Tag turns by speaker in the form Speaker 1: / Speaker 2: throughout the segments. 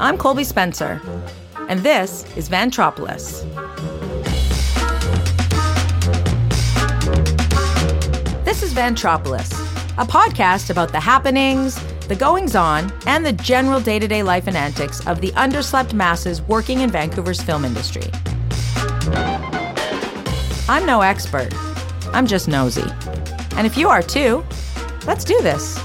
Speaker 1: I'm Colby Spencer, and this is Vantropolis. This is Vantropolis, a podcast about the happenings, the goings on, and the general day to day life and antics of the underslept masses working in Vancouver's film industry. I'm no expert, I'm just nosy. And if you are too, let's do this.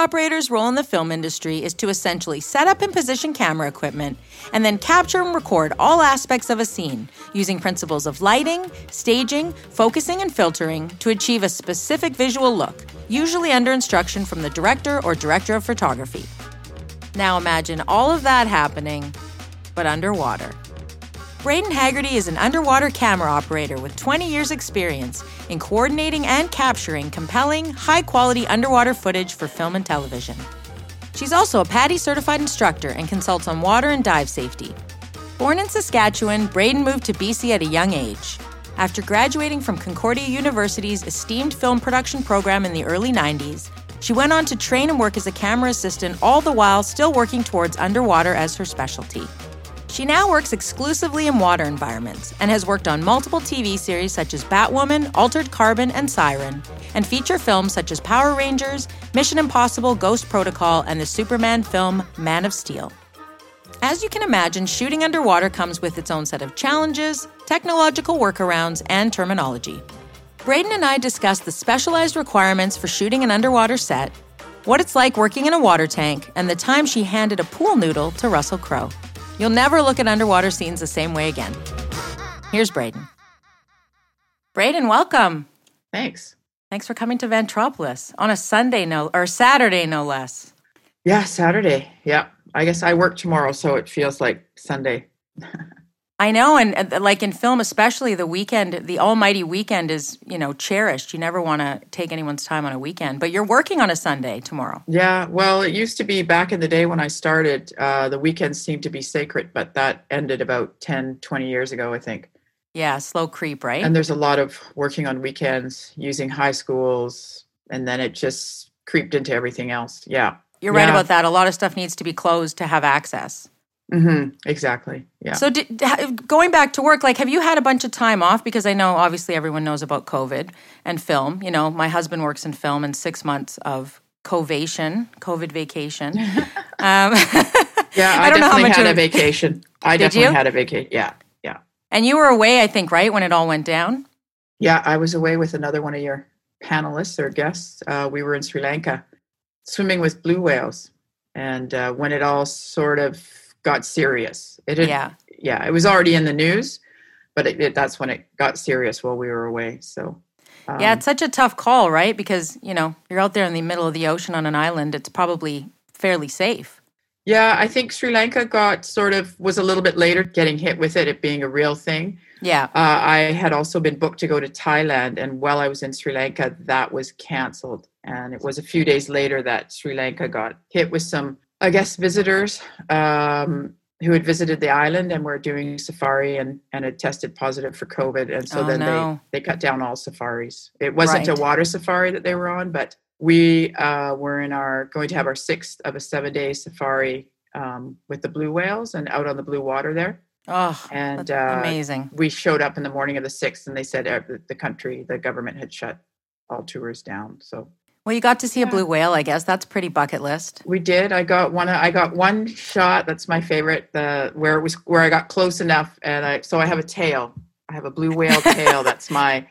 Speaker 1: Operator's role in the film industry is to essentially set up and position camera equipment and then capture and record all aspects of a scene using principles of lighting, staging, focusing, and filtering to achieve a specific visual look, usually under instruction from the director or director of photography. Now imagine all of that happening, but underwater. Braden Haggerty is an underwater camera operator with 20 years' experience in coordinating and capturing compelling, high quality underwater footage for film and television. She's also a PADI certified instructor and consults on water and dive safety. Born in Saskatchewan, Braden moved to BC at a young age. After graduating from Concordia University's esteemed film production program in the early 90s, she went on to train and work as a camera assistant, all the while still working towards underwater as her specialty. She now works exclusively in water environments and has worked on multiple TV series such as Batwoman, Altered Carbon, and Siren, and feature films such as Power Rangers, Mission Impossible Ghost Protocol, and the Superman film Man of Steel. As you can imagine, shooting underwater comes with its own set of challenges, technological workarounds, and terminology. Braden and I discussed the specialized requirements for shooting an underwater set, what it's like working in a water tank, and the time she handed a pool noodle to Russell Crowe. You'll never look at underwater scenes the same way again. Here's Braden. Braden, welcome.
Speaker 2: Thanks.
Speaker 1: Thanks for coming to Vantropolis on a Sunday, no or Saturday, no less.
Speaker 2: Yeah, Saturday. Yeah. I guess I work tomorrow, so it feels like Sunday.
Speaker 1: I know, and like in film, especially the weekend, the almighty weekend is you know cherished. You never want to take anyone's time on a weekend, but you're working on a Sunday tomorrow.
Speaker 2: Yeah, well, it used to be back in the day when I started, uh, the weekends seemed to be sacred, but that ended about 10, 20 years ago, I think.
Speaker 1: Yeah, slow creep, right?
Speaker 2: And there's a lot of working on weekends using high schools, and then it just creeped into everything else. Yeah.
Speaker 1: You're right about that. A lot of stuff needs to be closed to have access.
Speaker 2: Hmm Exactly. Yeah.
Speaker 1: So, did, going back to work, like, have you had a bunch of time off? Because I know, obviously, everyone knows about COVID and film. You know, my husband works in film, and six months of covation, COVID vacation. um,
Speaker 2: yeah,
Speaker 1: I
Speaker 2: I,
Speaker 1: don't know how
Speaker 2: definitely
Speaker 1: much
Speaker 2: had
Speaker 1: of-
Speaker 2: a vacation. I
Speaker 1: Did
Speaker 2: definitely
Speaker 1: you?
Speaker 2: had a vacation. Yeah. Yeah.
Speaker 1: and you were away, I think, right when it all went down.
Speaker 2: Yeah, I was away with another one of your panelists or guests. Uh, we were in Sri Lanka swimming with blue whales. And uh, when it all sort of got serious, it had,
Speaker 1: Yeah.
Speaker 2: yeah, it was already in the news, but it, it, that's when it got serious while we were away. So, um,
Speaker 1: Yeah, it's such a tough call, right? Because you know you're out there in the middle of the ocean on an island. It's probably fairly safe.
Speaker 2: yeah, I think Sri Lanka got sort of was a little bit later getting hit with it, it being a real thing.
Speaker 1: Yeah.
Speaker 2: Uh, I had also been booked to go to Thailand, and while I was in Sri Lanka, that was canceled. And it was a few days later that Sri Lanka got hit with some, I guess, visitors um, who had visited the island and were doing safari and, and had tested positive for COVID. And so
Speaker 1: Oh,
Speaker 2: then
Speaker 1: no.
Speaker 2: they, they cut down all safaris. It wasn't
Speaker 1: Right.
Speaker 2: a water safari that they were on, but we uh, were in our going to have our sixth of a seven day safari um, with the blue whales and out on the blue water there.
Speaker 1: Oh,
Speaker 2: And uh,
Speaker 1: amazing.
Speaker 2: we showed up in the morning of the 6th and they said uh, the country the government had shut all tours down so
Speaker 1: Well, you got to see a blue whale. I guess that's pretty bucket list.
Speaker 2: we did i got one i got one shot that's my favorite the where it was where i got close enough and i so i have a tail i have a blue whale tail that's my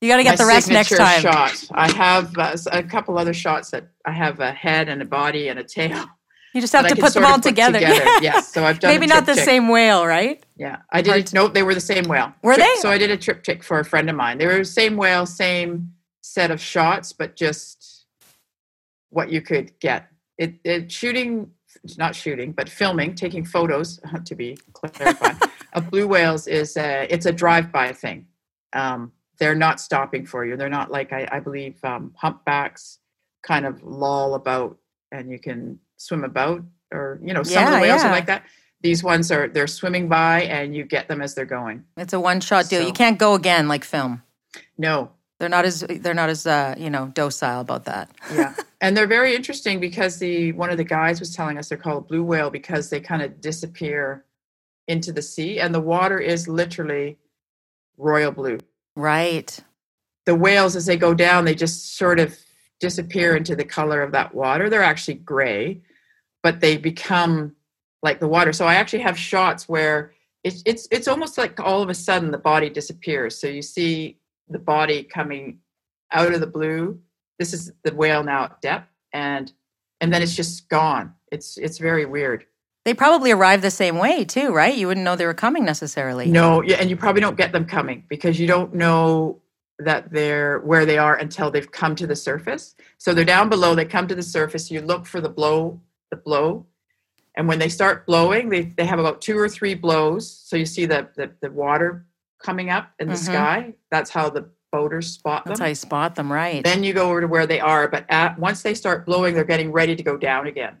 Speaker 1: You got to get the rest next time.
Speaker 2: shot i have uh, a couple other shots that i have a head and a body and a tail
Speaker 1: You just have to put them all together.
Speaker 2: yes so i've done a
Speaker 1: Maybe not the same whale, right?
Speaker 2: Yeah, I did.
Speaker 1: Hard
Speaker 2: It, no, they were the same whale.
Speaker 1: Were
Speaker 2: Trip-
Speaker 1: they?
Speaker 2: So I did a triptych for a friend of mine. They were the same whale, same set of shots, but just what you could get. It, it shooting, not shooting, but filming, taking photos. To be clarified, of blue whales is a, it's a drive-by thing. Um, they're not stopping for you. They're not like I, I believe um, humpbacks kind of loll about and you can swim about, or you know, some of the whales
Speaker 1: yeah.
Speaker 2: are like that. These ones are they're swimming by and you get them as they're going.
Speaker 1: It's a one shot deal. You can't go again like film.
Speaker 2: No,
Speaker 1: They're not as they're not as uh, you know docile about that.
Speaker 2: yeah, and they're very interesting because the one of the guys was telling us they're called blue whale because they kind of disappear into the sea, and the water is literally royal blue.
Speaker 1: Right.
Speaker 2: The whales, as they go down, they just sort of disappear into the color of that water. They're actually gray, but they become like the water. So I actually have shots where it's it's it's almost like all of a sudden the body disappears. So you see the body coming out of the blue. This is the whale now at depth, and and then it's just gone. It's it's very weird.
Speaker 1: They probably arrive the same way too, right? You wouldn't know they were coming necessarily.
Speaker 2: No, yeah, and you probably don't get them coming because you don't know that they're where they are until they've come to the surface. So they're down below, they come to the surface, you look for the blow, the blow. And when they start blowing, they, they have about two or three blows. So you see the the, the water coming up in the
Speaker 1: Mhm.
Speaker 2: sky. That's how the boaters spot them.
Speaker 1: That's how you spot them, right?
Speaker 2: Then you go over to where they are, but at, once they start blowing, they're getting ready to go down again.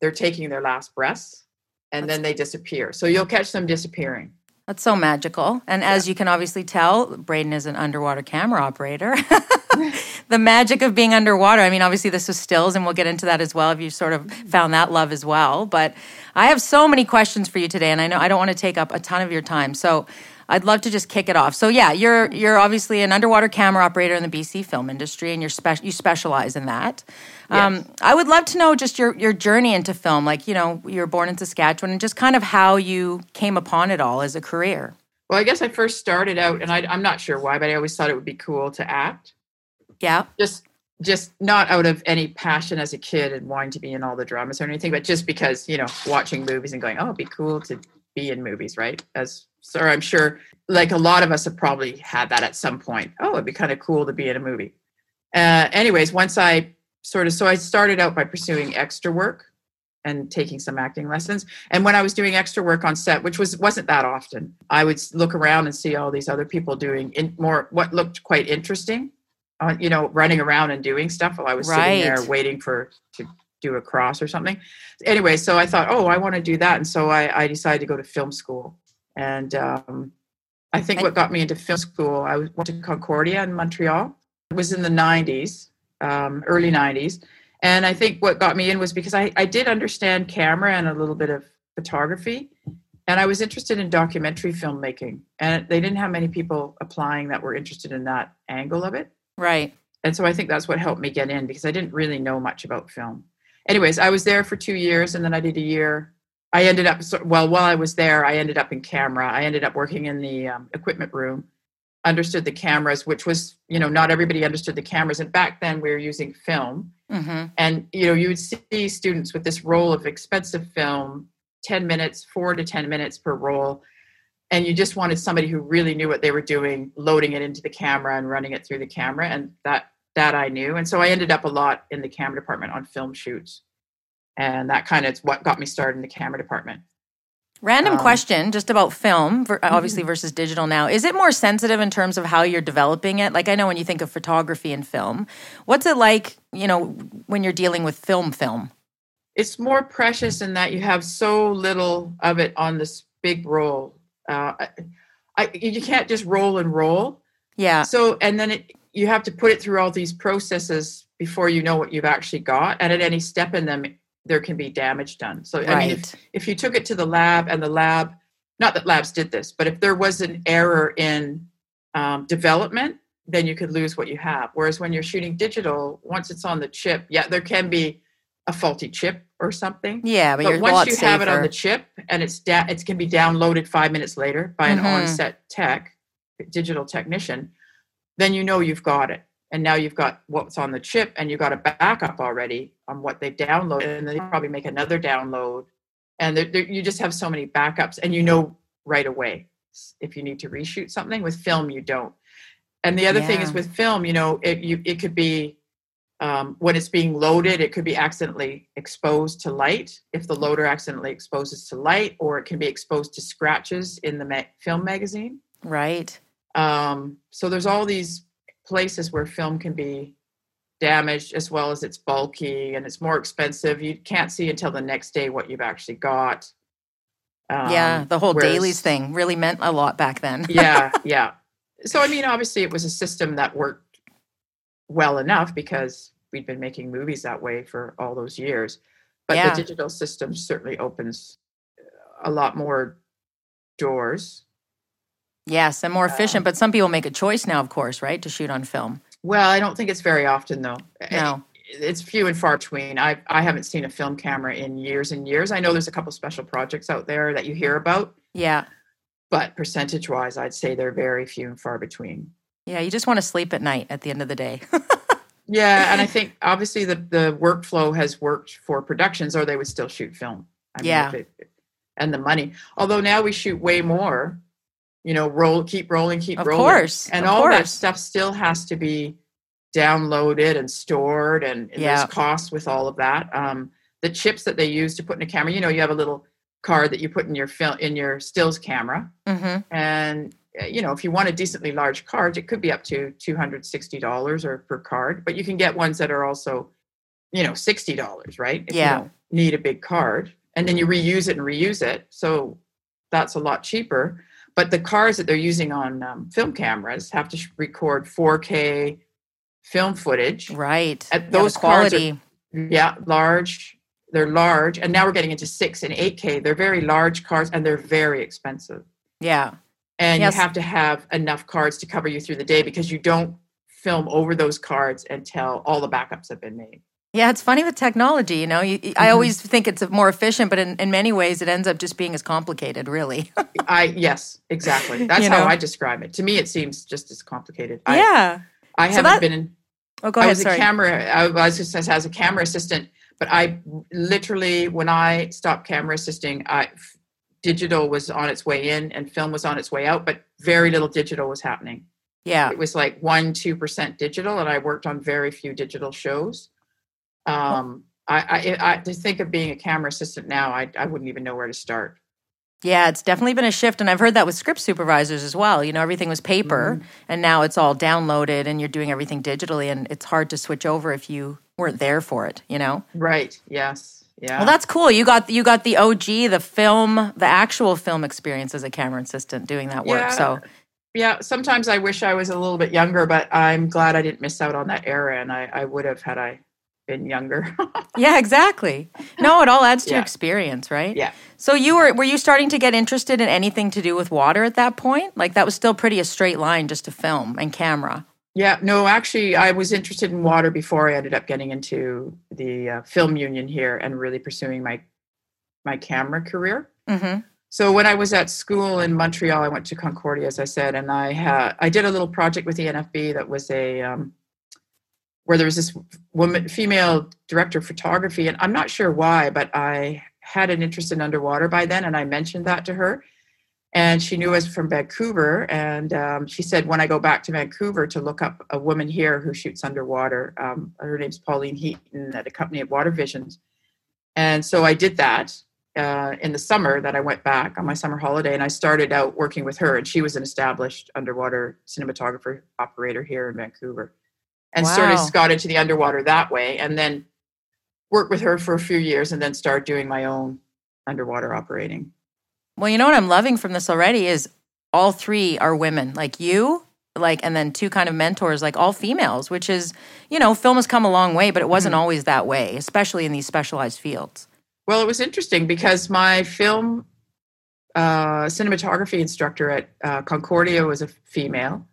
Speaker 2: They're taking their last breaths, and then they disappear. So you'll catch them disappearing.
Speaker 1: That's so magical. And as you can obviously tell, Braden is an underwater camera operator. the magic of being underwater. I mean, obviously, this was stills, and we'll get into that as well if you sort of found that love as well. But I have so many questions for you today, and I know I don't want to take up a ton of your time. So I'd love to just kick it off. So yeah, you're you're obviously an underwater camera operator in the BC film industry, and you're spe- you specialize in that. Um, I would love to know just your your journey into film. Like you know, you were born in Saskatchewan, and just kind of how you came upon it all as a career.
Speaker 2: Well, I guess I first started out, and I, I'm not sure why, but I always thought it would be cool to act.
Speaker 1: Yeah.
Speaker 2: Just, just not out of any passion as a kid and wanting to be in all the dramas or anything, but just because you know, watching movies and going, oh, it'd be cool to be in movies, right? As so, I'm sure, like a lot of us have probably had that at some point. Oh, it'd be kind of cool to be in a movie. Uh, anyways, once I sort of, so I started out by pursuing extra work and taking some acting lessons. And when I was doing extra work on set, which was wasn't that often, I would look around and see all these other people doing in more what looked quite interesting. Uh, you know, running around and doing stuff while I was sitting there waiting for to do a cross or something. Anyway, so I thought, oh, I want to do that, and so I, I decided to go to film school. And um, I think what got me into film school, I went to Concordia in Montreal. It was in the '90s, um, early '90s, and I think what got me in was because I, I did understand camera and a little bit of photography. And I was interested in documentary filmmaking. And they didn't have many people applying that were interested in that angle of it.
Speaker 1: Right.
Speaker 2: And so I think that's what helped me get in because I didn't really know much about film. Anyways, I was there for two years and then I did a year. I ended up, well, while I was there, I ended up in camera. I ended up working in the um, equipment room, understood the cameras, which was, you know, not everybody understood the cameras. And back then we were using film.
Speaker 1: Hmm
Speaker 2: and you know you would see students with this roll of expensive film 10 minutes 4 to 10 minutes per roll. And you just wanted somebody who really knew what they were doing loading it into the camera and running it through the camera. And that that i knew. And so i ended up a lot in the camera department on film shoots and that kind of is what got me started in the camera department
Speaker 1: Random
Speaker 2: Um,
Speaker 1: question, just about film, ver- obviously versus digital now. Is it more sensitive in terms of how you're developing it? Like I know when you think of photography and film, what's it like? You know, when you're dealing with film, film.
Speaker 2: it's more precious in that you have so little of it on this big roll uh, I, you can't just roll and roll
Speaker 1: Yeah.
Speaker 2: so and then it you have to put it through all these processes before you know what you've actually got and at any step in them there can be damage done so i mean if, if you took it to the lab and the lab not that labs did this but if there was an error in um, development then you could lose what you have whereas when you're shooting digital once it's on the chip yeah there can be a faulty chip or something
Speaker 1: Yeah, but,
Speaker 2: but
Speaker 1: you're a lot
Speaker 2: once you
Speaker 1: safer.
Speaker 2: have it on the chip and it's da- it can be downloaded five minutes later by an
Speaker 1: Mhm.
Speaker 2: on-set tech, digital technician, then you know you've got it. And now you've got what's on the chip, and you've got a backup already on what they've downloaded, and then they probably make another download, and there there- you just have so many backups, and you know right away if you need to reshoot something. With film, you don't. And the other thing is with film, you know, it you it could be um, when it's being loaded, it could be accidentally exposed to light. If the loader accidentally exposes to light, or it can be exposed to scratches in the ma- film magazine.
Speaker 1: right.
Speaker 2: Um, so there's all these places where film can be damaged, as well as it's bulky and it's more expensive. You can't see until the next day what you've actually got.
Speaker 1: yeah,
Speaker 2: Um,
Speaker 1: the whole
Speaker 2: whereas-
Speaker 1: dailies thing really meant a lot back then.
Speaker 2: yeah, yeah. so I mean, obviously, it was a system that worked well enough because we'd been making movies that way for all those years. But
Speaker 1: Yeah.
Speaker 2: the digital system certainly opens a lot more doors.
Speaker 1: Yes, and more efficient. But some people make a choice now, of course, right, to shoot on film.
Speaker 2: Well, I don't think it's very often though.
Speaker 1: No.
Speaker 2: It's few and far between. I I haven't seen a film camera in years and years. I know there's a couple special projects out there that you hear about,
Speaker 1: Yeah.
Speaker 2: but percentage wise, I'd say they're very few and far between.
Speaker 1: Yeah, you just want to sleep at night at the end of the day.
Speaker 2: Yeah, and I think obviously the the workflow has worked for productions, or they would still shoot film. I
Speaker 1: Yeah.
Speaker 2: if it, and the money. Although now we shoot way more. You know, roll, keep rolling, keep
Speaker 1: Of
Speaker 2: rolling,
Speaker 1: course,
Speaker 2: and all that stuff still has to be downloaded and stored, and, and
Speaker 1: Yeah.
Speaker 2: there's costs with all of that. Um, the chips that they use to put in a camera, you know, you have a little card that you put in your film in your stills camera,
Speaker 1: hmm
Speaker 2: and uh, you know if you want a decently large card it could be up to $260 or per card but you can get ones that are also you know $60 right? If
Speaker 1: Yeah.
Speaker 2: you don't need a big card. And then you reuse it and reuse it. So that's a lot cheaper but the cards that they're using on um, film cameras have to record 4k film footage
Speaker 1: Right.
Speaker 2: At
Speaker 1: Yeah,
Speaker 2: those cards are-
Speaker 1: quality.
Speaker 2: yeah large they're large and now we're getting into 6 and 8k they're very large cards and they're very expensive
Speaker 1: yeah.
Speaker 2: and
Speaker 1: Yes.
Speaker 2: you have to have enough cards to cover you through the day because you don't film over those cards until all the backups have been made.
Speaker 1: Yeah, it's funny with technology, you know. You, I
Speaker 2: Mhm.
Speaker 1: always think it's more efficient, but in, in many ways, it ends up just being as complicated, really.
Speaker 2: I yes, exactly. That's
Speaker 1: You
Speaker 2: how? I describe it. To me, it seems just as complicated.
Speaker 1: Yeah.
Speaker 2: I
Speaker 1: So
Speaker 2: haven't
Speaker 1: that-
Speaker 2: been in.
Speaker 1: Oh, go ahead.
Speaker 2: I was
Speaker 1: Sorry.
Speaker 2: a camera. I was just as a camera assistant, but I literally, when I stopped camera assisting, I digital was on its way in and film was on its way out, but very little digital was happening.
Speaker 1: yeah.
Speaker 2: it was like one two percent digital and i worked on very few digital shows um I, I i to think of being a camera assistant now i i wouldn't even know where to start
Speaker 1: Yeah, it's definitely been a shift. And I've heard that with script supervisors as well. You know, everything was paper
Speaker 2: Mm-hmm.
Speaker 1: and now it's all downloaded and you're doing everything digitally. And it's hard to switch over if you weren't there for it, you know?
Speaker 2: right yes yeah
Speaker 1: Well, that's cool. You got you got the OG, the film, the actual film experience as a camera assistant doing that work.
Speaker 2: Yeah.
Speaker 1: So
Speaker 2: yeah sometimes i wish i was a little bit younger but i'm glad i didn't miss out on that era and i i would have had i been younger
Speaker 1: yeah, exactly. No, it all adds to your
Speaker 2: Yeah.
Speaker 1: experience, right?
Speaker 2: yeah
Speaker 1: So you were were you starting to get interested in anything to do with water at that point? Like that was still pretty a straight line just to film and camera.
Speaker 2: yeah no actually i was interested in water before i ended up getting into the uh, film union here and really pursuing my my camera career
Speaker 1: hmm
Speaker 2: So when I was at school in Montreal, I went to Concordia, as I said, and I had I did a little project with the NFB that was a um, where there was this woman, female director of photography, and I'm not sure why, but I had an interest in underwater by then, and I mentioned that to her, and she knew I was from Vancouver, and um, she said when I go back to Vancouver to look up a woman here who shoots underwater. Um, her name's Pauline Heaton at a company of Water Visions, and so I did that uh, in the summer that I went back on my summer holiday, and I started out working with her, and she was an established underwater cinematographer operator here in Vancouver, and sort of got into the underwater that way, and then worked with her for a few years, and then started doing my own underwater operating.
Speaker 1: Well, you know what I'm loving from this already is all three are women, like you, like, and then two kind of mentors, like all females, which is, you know, film has come a long way, but it wasn't always that way, especially in these specialized fields.
Speaker 2: Well, it was interesting because my film uh, cinematography instructor at uh, Concordia was a female.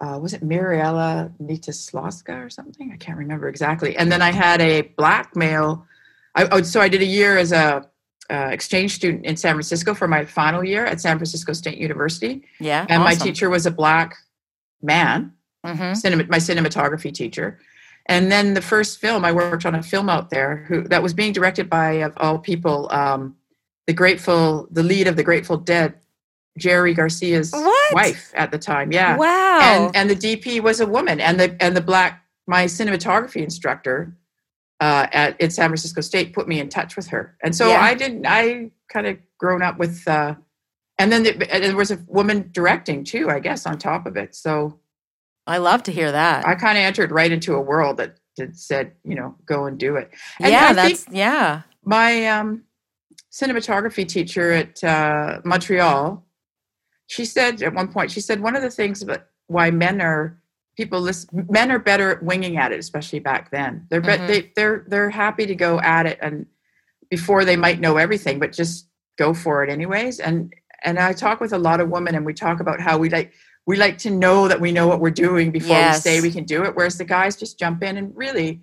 Speaker 2: Uh, was it Mariella Nitoslawska or something? I can't remember exactly. And then I had a black male. I, oh, so I did a year as a uh, exchange student in San Francisco for my final year at San Francisco State University,
Speaker 1: Yeah.
Speaker 2: and my teacher was a black man
Speaker 1: Mhm.
Speaker 2: cinema, my cinematography teacher. And then the first film I worked on a film out there who that was being directed by of all people um, the Grateful the lead of the Grateful Dead Jerry Garcia's
Speaker 1: What?
Speaker 2: wife at the time yeah
Speaker 1: Wow.
Speaker 2: and and the DP was a woman and the and the black my cinematography instructor uh, at in San Francisco State put me in touch with her and so
Speaker 1: Yeah.
Speaker 2: I didn't I kind of grown up with uh, and then the, and there was a woman directing too I guess on top of it so
Speaker 1: I love to hear that.
Speaker 2: I kind of entered right into a world that, that said, you know, go and do it. And
Speaker 1: yeah,
Speaker 2: I
Speaker 1: that's, yeah.
Speaker 2: my um, cinematography teacher at uh, Montreal she said at one point, she said one of the things about why men are people listen, men are better at winging at it, especially back then. They're
Speaker 1: Mhm.
Speaker 2: they they're they're happy to go at it and before they might know everything, but just go for it anyways. And and I talk with a lot of women and we talk about how we like we like to know that we know what we're doing before
Speaker 1: Yes.
Speaker 2: we say we can do it. Whereas the guys just jump in and really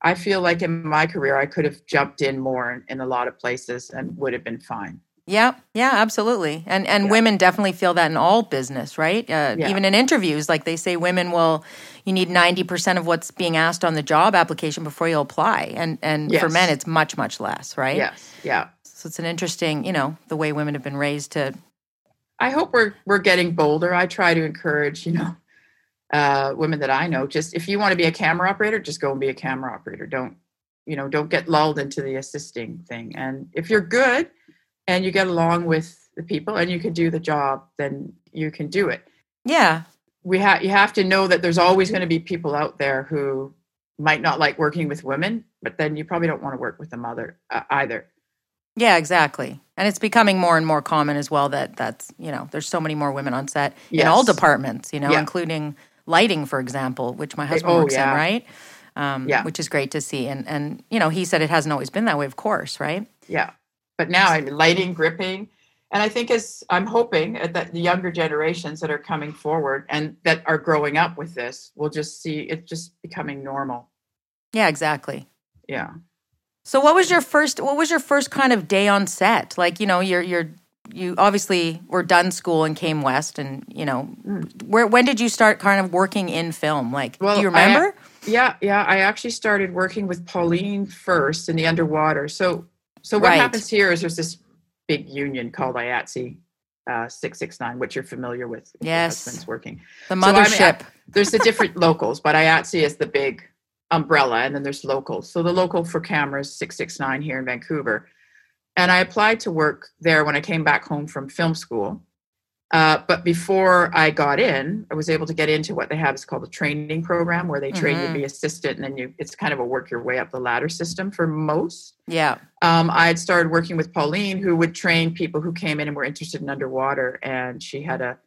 Speaker 2: I feel like in my career I could have jumped in more in, in a lot of places and would have been fine.
Speaker 1: Yeah, yeah, absolutely. And and
Speaker 2: Yeah.
Speaker 1: women definitely feel that in all business, right? Uh,
Speaker 2: Yeah.
Speaker 1: Even in interviews, like they say, women will you need ninety percent of what's being asked on the job application before you apply, and and for men, it's much much less, right?
Speaker 2: Yes. Yeah.
Speaker 1: So it's an interesting, you know, the way women have been raised to.
Speaker 2: I hope we're we're getting bolder. I try to encourage, you know, uh, women that I know. Just if you want to be a camera operator, just go and be a camera operator. Don't, you know, don't get lulled into the assisting thing. And if you're good and you get along with the people and you can do the job, then you can do it.
Speaker 1: Yeah,
Speaker 2: We have you have to know that there's always going to be people out there who might not like working with women, but then you probably don't want to work with them other uh, either.
Speaker 1: yeah, exactly. And it's becoming more and more common as well that that's you know there's so many more women on set in all departments, you know,
Speaker 2: Yeah.
Speaker 1: including lighting, for example, which my husband
Speaker 2: oh,
Speaker 1: works
Speaker 2: yeah.
Speaker 1: in, right? Um,
Speaker 2: Yeah.
Speaker 1: which is great to see. And and you know, he said it hasn't always been that way, of course, right?
Speaker 2: Yeah. But now I'm lighting, gripping. And I think as I'm hoping that the younger generations that are coming forward and that are growing up with this will just see it just becoming normal.
Speaker 1: Yeah, exactly.
Speaker 2: Yeah.
Speaker 1: So what was your first what was your first kind of day on set? Like, you know, you're you're you obviously were done school and came west and, you know, hmm. where when did you start kind of working in film? Like,
Speaker 2: Well,
Speaker 1: do you
Speaker 2: I-
Speaker 1: remember?
Speaker 2: Yeah, yeah. I actually started working with Pauline first in the underwater. So so what
Speaker 1: Right.
Speaker 2: happens here is there's this big union called IATSE uh, 669, which you're familiar with. your
Speaker 1: Yes.
Speaker 2: husband's working.
Speaker 1: the
Speaker 2: So, I mean,
Speaker 1: mothership.
Speaker 2: there's the different locals, but IATSE is the big umbrella, and then there's locals. So the local for cameras 669 here in Vancouver. And I applied to work there when I came back home from film school. Uh, but before I got in, I was able to get into what they have is called a training program, where they train you to be assistant, and then you it's kind of a work your way up the ladder system for most
Speaker 1: yeah.
Speaker 2: um, I had started working with Pauline, who would train people who came in and were interested in underwater. And she had a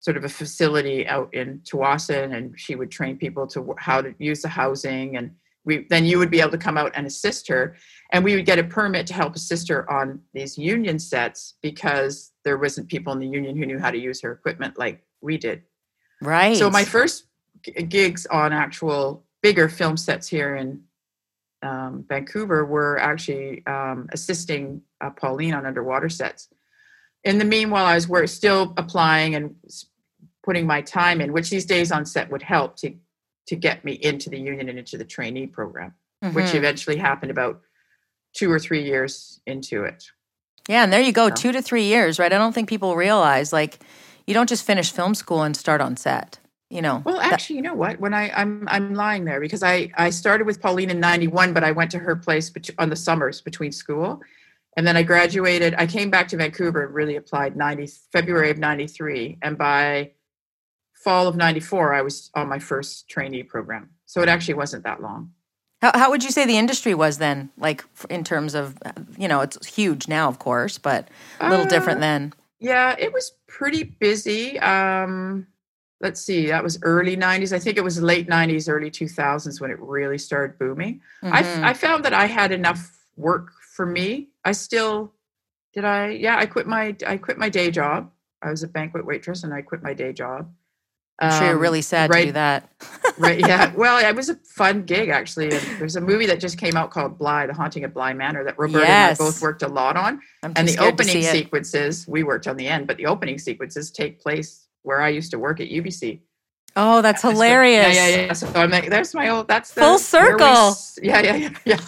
Speaker 2: sort of a facility out in Tsawwassen, and she would train people to how to use the housing. And we then you would be able to come out and assist her, and we would get a permit to help assist her on these union sets because there wasn't people in the union who knew how to use her equipment like we did.
Speaker 1: Right.
Speaker 2: So my first g- gigs on actual bigger film sets here in um, Vancouver were actually um, assisting uh, Pauline on underwater sets. In the meanwhile, I was still applying and putting my time in, which these days on set would help to to get me into the union and into the trainee program, which
Speaker 1: Mhm.
Speaker 2: eventually happened about two or three years into it.
Speaker 1: Yeah, and there you go,
Speaker 2: So-
Speaker 1: two to three years, right? I don't think people realize like you don't just finish film school and start on set. You know.
Speaker 2: Well,
Speaker 1: That-
Speaker 2: actually, you know what? When I I'm I'm lying there because I I started with Pauline in '91, but I went to her place on the summers between school, and then I graduated. I came back to Vancouver and really applied 90 February of '93, and by fall of '94, I was on my first trainee program. So it actually wasn't that long.
Speaker 1: How, how would you say the industry was then? Like in terms of, you know, it's huge now, of course, but a little different
Speaker 2: Uh,
Speaker 1: then.
Speaker 2: Yeah, it was pretty busy. Um, let's see, that was early '90s. I think it was late '90s, early 2000s when it really started booming. I,
Speaker 1: Mhm.
Speaker 2: f- I found that I had enough work for me. I still did. I yeah. I quit my I quit my day job. I was a banquet waitress, and I quit my day job.
Speaker 1: I'm sure you're
Speaker 2: Um,
Speaker 1: really sad to
Speaker 2: right,
Speaker 1: do that.
Speaker 2: right. Yeah. Well, it was a fun gig actually. And there's a movie that just came out called Bly: The Haunting of Bly Manor that Roberta
Speaker 1: Yes.
Speaker 2: and I both worked a lot on.
Speaker 1: I'm
Speaker 2: And the
Speaker 1: to
Speaker 2: opening sequences we worked on the end, but the opening sequences take place where I used to work at UBC.
Speaker 1: Oh, that's
Speaker 2: So-
Speaker 1: hilarious.
Speaker 2: Yeah, yeah, yeah. So I'm like, there's my old. That's the
Speaker 1: Full
Speaker 2: where we
Speaker 1: circle.
Speaker 2: Yeah, yeah, yeah, yeah.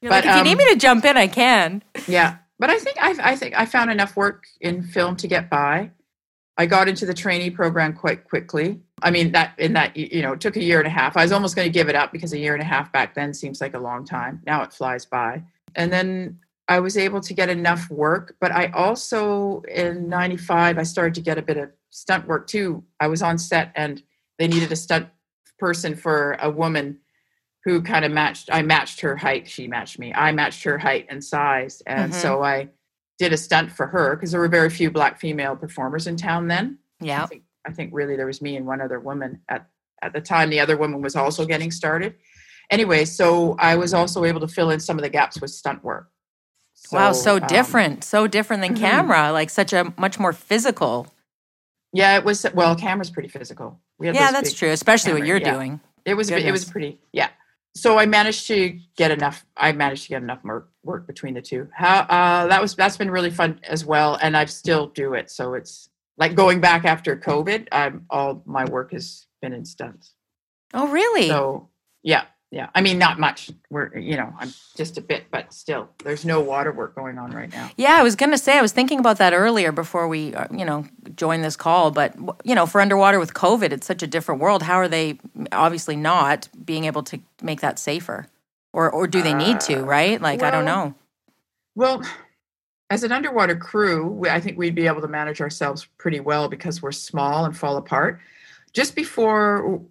Speaker 1: You're
Speaker 2: But,
Speaker 1: like, if you need
Speaker 2: um,
Speaker 1: me to jump in, I can.
Speaker 2: Yeah, but I think I, I think I found enough work in film to get by. I got into the trainee program quite quickly. I mean that in that you know it took a year and a half. I was almost going to give it up because a year and a half back then seems like a long time. Now it flies by. And then I was able to get enough work, but I also in 95 I started to get a bit of stunt work too. I was on set and they needed a stunt person for a woman who kind of matched I matched her height, she matched me. I matched her height and size. And
Speaker 1: Mhm.
Speaker 2: so I did a stunt for her because there were very few black female performers in town then.
Speaker 1: Yeah.
Speaker 2: I think, I think really there was me and one other woman at at the time. The other woman was also getting started. Anyway, so I was also able to fill in some of the gaps with stunt work.
Speaker 1: wow, so
Speaker 2: um,
Speaker 1: different. So different than
Speaker 2: mhm.
Speaker 1: camera, like such a much more physical.
Speaker 2: Yeah, it was. Well, camera's pretty physical. We had
Speaker 1: Yeah, that's true, especially what you're
Speaker 2: yeah.
Speaker 1: doing.
Speaker 2: It was. It was pretty. Yeah. So I managed to get enough. I managed to get enough work, work between the two. How uh, that was. That's been really fun as well, and I still do it. So it's like going back after COVID. I'm all my work has been in stunts.
Speaker 1: Oh, really?
Speaker 2: So yeah, yeah. I mean, not much. We're you know, I'm just a bit, but still, there's no water work going on right now.
Speaker 1: Yeah, I was going to say, I was thinking about that earlier before we, uh, you know, joined this call. But, you know, for underwater with COVID, it's such a different world. How are they obviously not being able to make that safer? Or, or do they need to,
Speaker 2: Uh,
Speaker 1: right? Like, I don't know.
Speaker 2: Well, as an underwater crew, we, I think we'd be able to manage ourselves pretty well because we're small and fall apart. Just before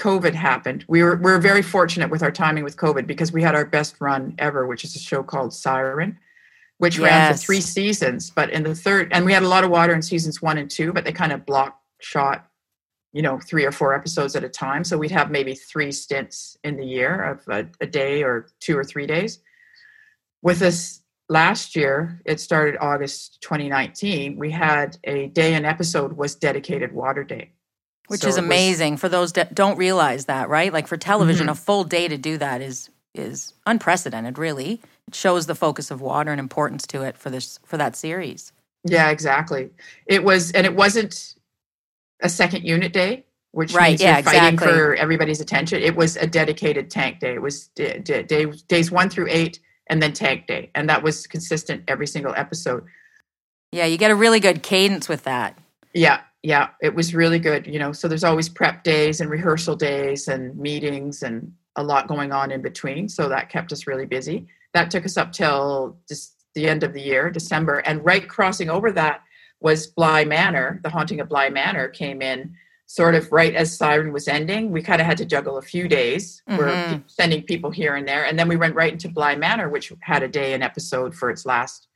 Speaker 2: COVID happened, we were we were very fortunate with our timing with COVID because we had our best run ever, which is a show called Siren, which ran for three seasons. But in the third, and we had a lot of water in seasons one and two, but they kind of block shot, you know, three or four episodes at a time. So we'd have maybe three stints in the year of a, a day or two or three days. With this last year, it started August 2019. We had a day an episode was dedicated Water Day,
Speaker 1: Which
Speaker 2: So
Speaker 1: is
Speaker 2: it was-
Speaker 1: amazing for those that don't realize that, right? Like for television,
Speaker 2: Mhm.
Speaker 1: a full day to do that is is unprecedented, really. It shows the focus of water and importance to it for this for that series.
Speaker 2: Yeah, exactly. It was, and it wasn't a second unit day, which
Speaker 1: Right,
Speaker 2: means
Speaker 1: yeah,
Speaker 2: you're fighting
Speaker 1: exactly.
Speaker 2: for everybody's attention. It was a dedicated tank day. It was d- d- day, days one through eight, and then tank day, and that was consistent every single episode.
Speaker 1: Yeah, you get a really good cadence with that.
Speaker 2: Yeah, yeah, it was really good. You know, so there's always prep days and rehearsal days and meetings and a lot going on in between. So that kept us really busy. That took us up till just the end of the year, December, and right crossing over that was Bly Manor. The Haunting of Bly Manor came in sort of right as Siren was ending. We kind of had to juggle a few days. We're
Speaker 1: Mhm.
Speaker 2: sending people here and there, and then we went right into Bly Manor, which had a day and episode for its last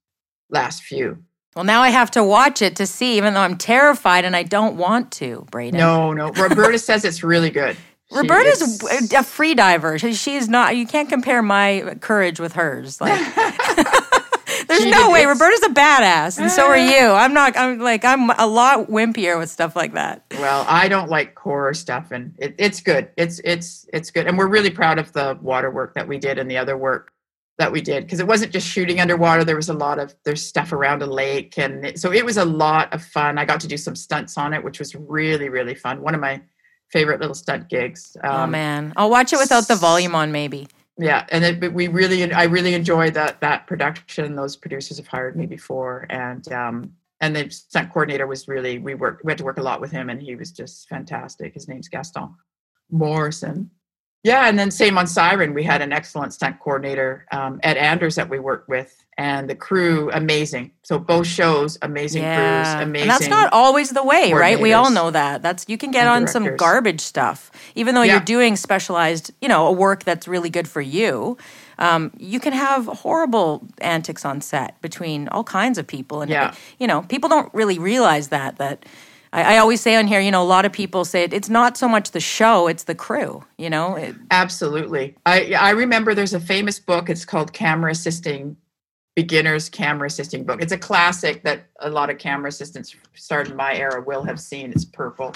Speaker 2: last few.
Speaker 1: Well, now I have to watch it to see, even though I'm terrified and I don't want to, Braden.
Speaker 2: No, no. Roberta says it's really good. She-
Speaker 1: Roberta's
Speaker 2: it's-
Speaker 1: a free diver. She, she is not. You can't compare my courage with hers. Like, there's
Speaker 2: She
Speaker 1: no way.
Speaker 2: it's-
Speaker 1: Roberta's a badass, and so are you. I'm not. I'm like. I'm a lot wimpier with stuff like that.
Speaker 2: well, I don't like horror stuff, and it, it's good. It's it's it's good, and we're really proud of the water work that we did and the other work that we did because it wasn't just shooting underwater. There was a lot of there's stuff around a lake, and it, so it was a lot of fun. I got to do some stunts on it, which was really really fun. One of my favorite little stunt gigs.
Speaker 1: oh
Speaker 2: Um,
Speaker 1: man, I'll watch it without the volume on, maybe.
Speaker 2: yeah and it, but we really i really enjoyed that that production those producers have hired me before and um and the stunt coordinator was really we worked we had to work a lot with him and he was just fantastic his name's gaston morrison yeah and then same on siren we had an excellent stunt coordinator um, ed anders that we worked with and the crew amazing so both shows amazing
Speaker 1: yeah,
Speaker 2: crews amazing
Speaker 1: and that's not always the way, right? We all know that. That's you can get on some garbage stuff, even though you're doing specialized, you know, a work that's really good for you. Um, you can have horrible antics on set between all kinds of people, and
Speaker 2: Yeah.
Speaker 1: you know, people don't really realize that. That I, I always say on here, you know, a lot of people say it, it's not so much the show; it's the crew. You know, It-
Speaker 2: Absolutely. I I remember there's a famous book. It's called Camera Assisting Beginners Camera Assisting Book. It's a classic that a lot of camera assistants started in my era will have seen. It's purple.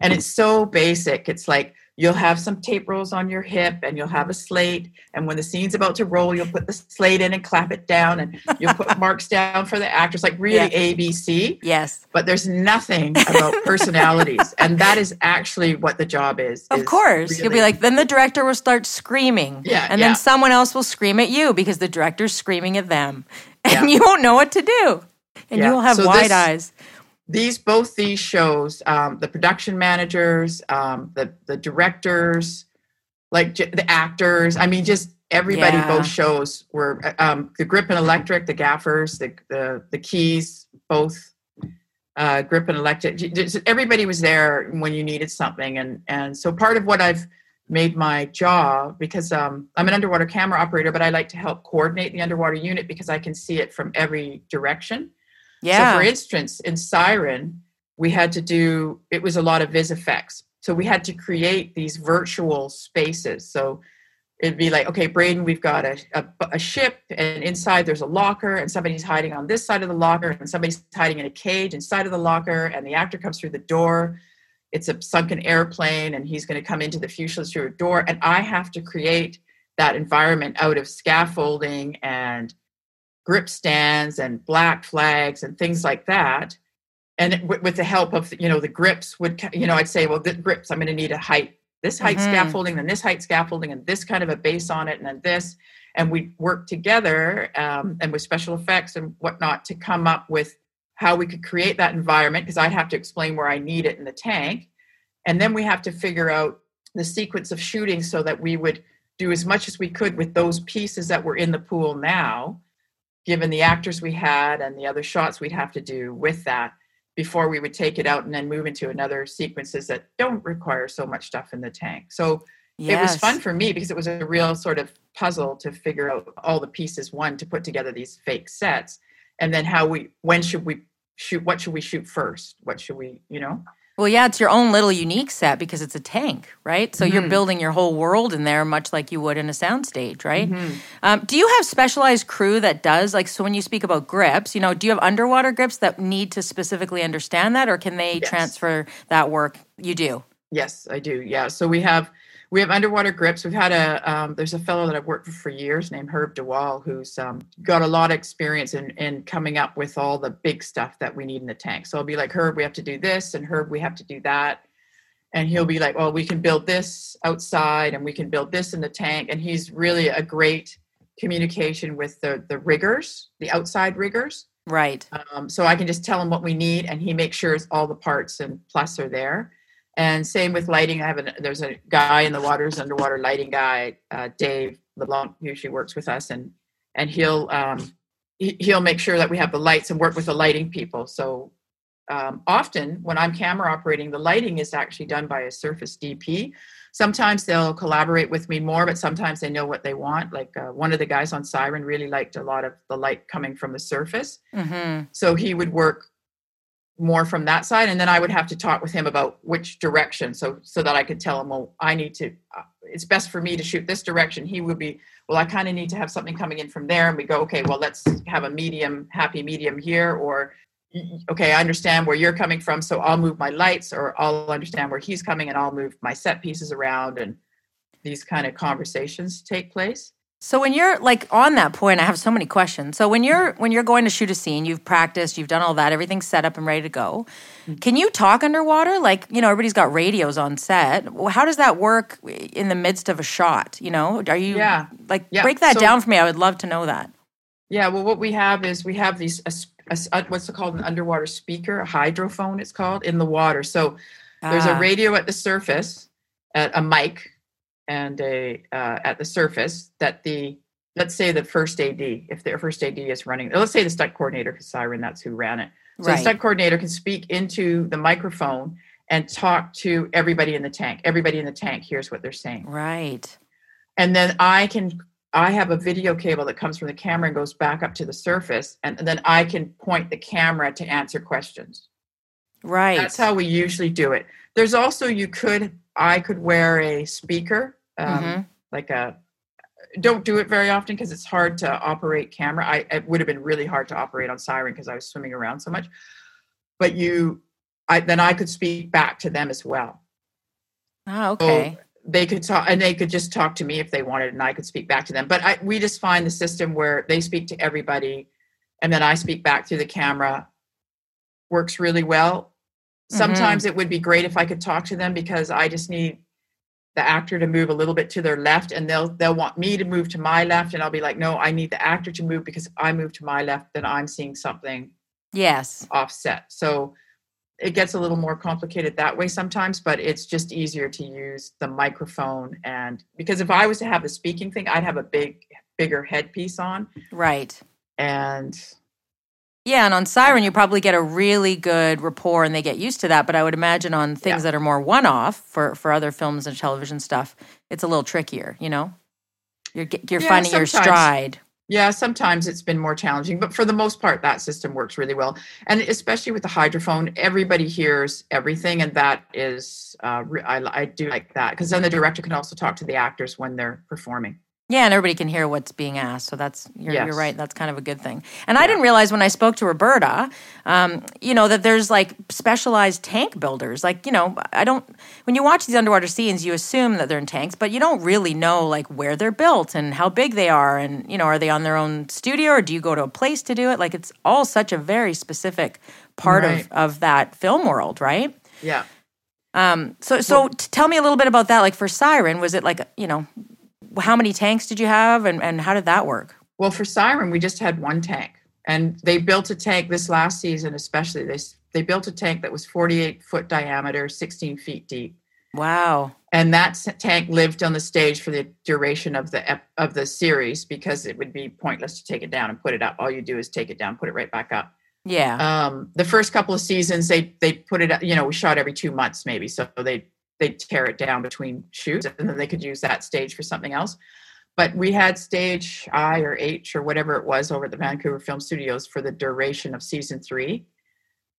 Speaker 2: And it's so basic. It's like you'll have some tape rolls on your hip and you'll have a slate. And when the scene's about to roll, you'll put the slate in and clap it down and you'll put marks down for the actors, like really ABC
Speaker 1: yes,
Speaker 2: but there's nothing about personalities and that is actually what the job is
Speaker 1: of
Speaker 2: is
Speaker 1: course. You'll be like, then the director will start screaming,
Speaker 2: Yeah,
Speaker 1: and
Speaker 2: yeah.
Speaker 1: then someone else will scream at you because the director's screaming at them, and
Speaker 2: Yeah.
Speaker 1: you won't know what to do, and
Speaker 2: Yeah.
Speaker 1: you will have
Speaker 2: So
Speaker 1: wide
Speaker 2: this-
Speaker 1: eyes.
Speaker 2: These both these shows um, the production managers um, the the directors like j- the actors i mean just everybody
Speaker 1: Yeah.
Speaker 2: both shows were um, the grip and electric the gaffers the the, the keys both uh, grip and electric just everybody was there when you needed something and and so part of what i've made my job because um, I'm an underwater camera operator, but I like to help coordinate the underwater unit because I can see it from every direction.
Speaker 1: Yeah.
Speaker 2: So, for instance, in Siren, we had to do it was a lot of vis effects. So we had to create these virtual spaces. So it'd be like, okay, Braden, we've got a, a, a, ship, and inside there's a locker, and somebody's hiding on this side of the locker, and somebody's hiding in a cage inside of the locker, and the actor comes through the door. It's a sunken airplane, and he's going to come into the fuselage through a door, and I have to create that environment out of scaffolding and grip stands and black flags and things like that. And with the help of you know the grips would you know I'd say well the grips I'm going to need a height this height mm-hmm. scaffolding and this height scaffolding and this kind of a base on it and then this and we work together um, and with special effects and whatnot to come up with how we could create that environment because i'd have to explain where i need it in the tank and then we have to figure out the sequence of shooting so that we would do as much as we could with those pieces that were in the pool now given the actors we had and the other shots we'd have to do with that before we would take it out and then move into another sequences that don't require so much stuff in the tank. So yes. it was fun for me because it was a real sort of puzzle to figure out all the pieces one to put together these fake sets and then how we when should we shoot what should we shoot first what should we you know
Speaker 1: well, yeah, it's your own little unique set because it's a tank, right? So mm-hmm. you're building your whole world in there, much like you would in a soundstage, right? Mm-hmm. Um, do you have specialized crew that does like so? When you speak about grips, you know, do you have underwater grips that need to specifically understand that, or can they yes. transfer that work? You do.
Speaker 2: Yes, I do. Yeah. So we have we have underwater grips. We've had a um, there's a fellow that I've worked with for years named Herb DeWall who's um, got a lot of experience in in coming up with all the big stuff that we need in the tank. So I'll be like Herb, we have to do this, and Herb, we have to do that, and he'll be like, well, we can build this outside, and we can build this in the tank, and he's really a great communication with the the riggers, the outside riggers.
Speaker 1: Right.
Speaker 2: Um, so I can just tell him what we need, and he makes sure all the parts and plus are there and same with lighting. I have a there's a guy in the waters underwater lighting guy, uh, Dave LeBlanc, usually works with us, and and he'll um, he, he'll make sure that we have the lights and work with the lighting people. So um, often when I'm camera operating, the lighting is actually done by a surface DP. Sometimes they'll collaborate with me more, but sometimes they know what they want. Like uh, one of the guys on Siren really liked a lot of the light coming from the surface. Mm-hmm. So he would work more from that side and then i would have to talk with him about which direction so so that i could tell him well i need to uh, it's best for me to shoot this direction he would be well i kind of need to have something coming in from there and we go okay well let's have a medium happy medium here or okay i understand where you're coming from so i'll move my lights or i'll understand where he's coming and i'll move my set pieces around and these kind of conversations take place
Speaker 1: so when you're like on that point, I have so many questions. So when you're when you're going to shoot a scene, you've practiced, you've done all that, everything's set up and ready to go. Mm-hmm. Can you talk underwater? Like, you know, everybody's got radios on set. How does that work in the midst of a shot? You know, are you yeah. like yeah. break that so, down for me? I would love to know that.
Speaker 2: Yeah, well what we have is we have these a, a, what's it called an underwater speaker, a hydrophone it's called in the water. So there's a ah. radio at the surface, a mic and a uh, at the surface that the let's say the first AD, if their first AD is running, let's say the stunt coordinator, because Siren, that's who ran it. So right. the stunt coordinator can speak into the microphone and talk to everybody in the tank. Everybody in the tank hears what they're saying.
Speaker 1: Right.
Speaker 2: And then I can I have a video cable that comes from the camera and goes back up to the surface, and, and then I can point the camera to answer questions.
Speaker 1: Right.
Speaker 2: That's how we usually do it. There's also you could I could wear a speaker um, mm-hmm. like a don't do it very often because it's hard to operate camera. I it would have been really hard to operate on Siren because I was swimming around so much. But you, I then I could speak back to them as well.
Speaker 1: Oh, okay. So
Speaker 2: they could talk, and they could just talk to me if they wanted, and I could speak back to them. But I, we just find the system where they speak to everybody, and then I speak back through the camera. Works really well. Sometimes mm-hmm. it would be great if I could talk to them because I just need the actor to move a little bit to their left and they'll they'll want me to move to my left and I'll be like no I need the actor to move because if I move to my left then I'm seeing something
Speaker 1: yes.
Speaker 2: offset. So it gets a little more complicated that way sometimes but it's just easier to use the microphone and because if I was to have the speaking thing I'd have a big bigger headpiece on.
Speaker 1: Right.
Speaker 2: And
Speaker 1: Yeah, and on Siren, you probably get a really good rapport and they get used to that. But I would imagine on things
Speaker 2: Yeah.
Speaker 1: that are more one off for, for other films and television stuff, it's a little trickier, you know? You're, you're
Speaker 2: Yeah,
Speaker 1: finding your stride.
Speaker 2: Yeah, sometimes it's been more challenging, but for the most part, that system works really well. And especially with the hydrophone, everybody hears everything, and that is, uh, I, I do like that because then the director can also talk to the actors when they're performing.
Speaker 1: Yeah, and everybody can hear what's being asked. So that's you're, you're right. That's kind of a good thing. And I didn't realize when I spoke to Roberta, um, you know, that there's like specialized tank builders. Like, you know, I don't. When you watch these underwater scenes, you assume that they're in tanks, but you don't really know like where they're built and how big they are, and you know, are they on their own studio or do you go to a place to do it? Like, it's all such a very specific part
Speaker 2: Right.
Speaker 1: of of that film world, right?
Speaker 2: Yeah.
Speaker 1: Um, so, so t- tell me a little bit about that. Like for Siren, was it like you know, how many tanks did you have, and and how did that work?
Speaker 2: Well, for Siren, we just had one tank, and they built a tank this last season, especially. They they built a tank that was 48 foot diameter, 16 feet deep,
Speaker 1: Wow.
Speaker 2: and that tank lived on the stage for the duration of the of the series because it would be pointless to take it down and put it up. All you do is take it down, put it right back up.
Speaker 1: Yeah.
Speaker 2: Um, the first couple of seasons, they they put it, you know, we shot every two months maybe, so they they tear it down between shoots, and then they could use that stage for something else. But we had stage I or H or whatever it was over at the Vancouver Film Studios for the duration of season three,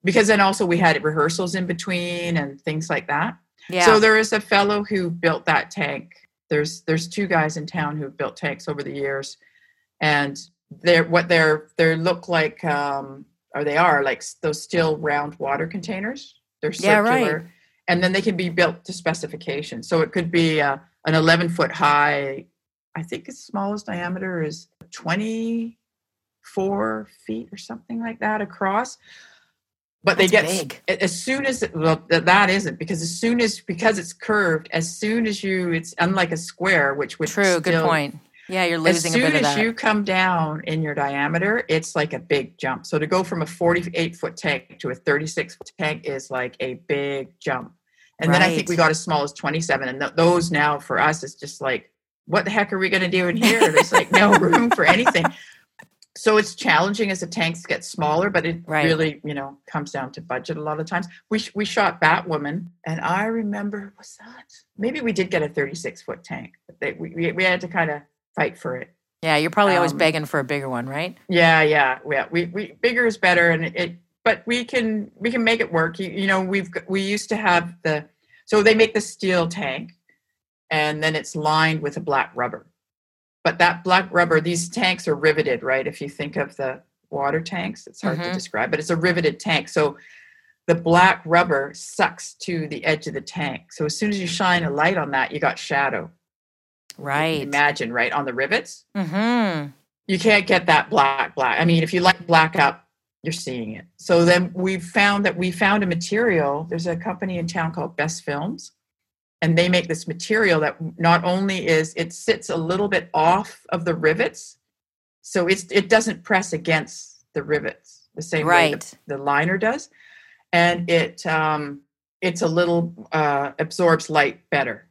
Speaker 2: because then also we had rehearsals in between and things like that.
Speaker 1: yeah.
Speaker 2: So there is a fellow who built that tank. There's there's two guys in town who've built tanks over the years, and they're what they're they look like um, or they are like those still round water containers. They're circular Yeah,
Speaker 1: right.
Speaker 2: And then they can be built to specification. So it could be uh, an 11 foot high. I think its smallest diameter is 24 feet or something like that across. But they
Speaker 1: That's
Speaker 2: get
Speaker 1: big.
Speaker 2: as soon as well that isn't because as soon as because it's curved as soon as you it's unlike a square which would
Speaker 1: True. Good point. Yeah, you're
Speaker 2: as
Speaker 1: losing a
Speaker 2: soon as you come down in your diameter it's like a big jump so to go from a 48 foot tank to a 36 foot tank is like a big jump and then i think we got as small as 27 and th- those now for us is just like what the heck are we going to do in here? There's like no room for anything. So it's challenging as the tanks get smaller but it
Speaker 1: Right.
Speaker 2: really you know comes down to budget a lot of times. We, sh- we shot batwoman and i remember was that? Maybe we did get a 36 foot tank but they, we, we- we had to kind of fight for it.
Speaker 1: Yeah, you're probably always
Speaker 2: um,
Speaker 1: begging for a bigger one, right?
Speaker 2: yeah yeah yeah. We, we bigger is better and it but we can we can make it work. You, you know we've we used to have the so they make the steel tank and then it's lined with a black rubber. But that black rubber these tanks are riveted right? If you think of the water tanks it's hard
Speaker 1: Mhm.
Speaker 2: to describe but it's a riveted tank. So the black rubber sucks to the edge of the tank. So as soon as you shine a light on that you got shadow.
Speaker 1: Right.
Speaker 2: imagine right on the rivets?
Speaker 1: Mm-hmm.
Speaker 2: you can't get that black black i mean if you light black up you're seeing it. So then we found that we found a material there's a company in town called best films and they make this material that not only is it sits a little bit off of the rivets so it's it doesn't press against the rivets the same way the, the liner does and it um it's a little uh absorbs light better.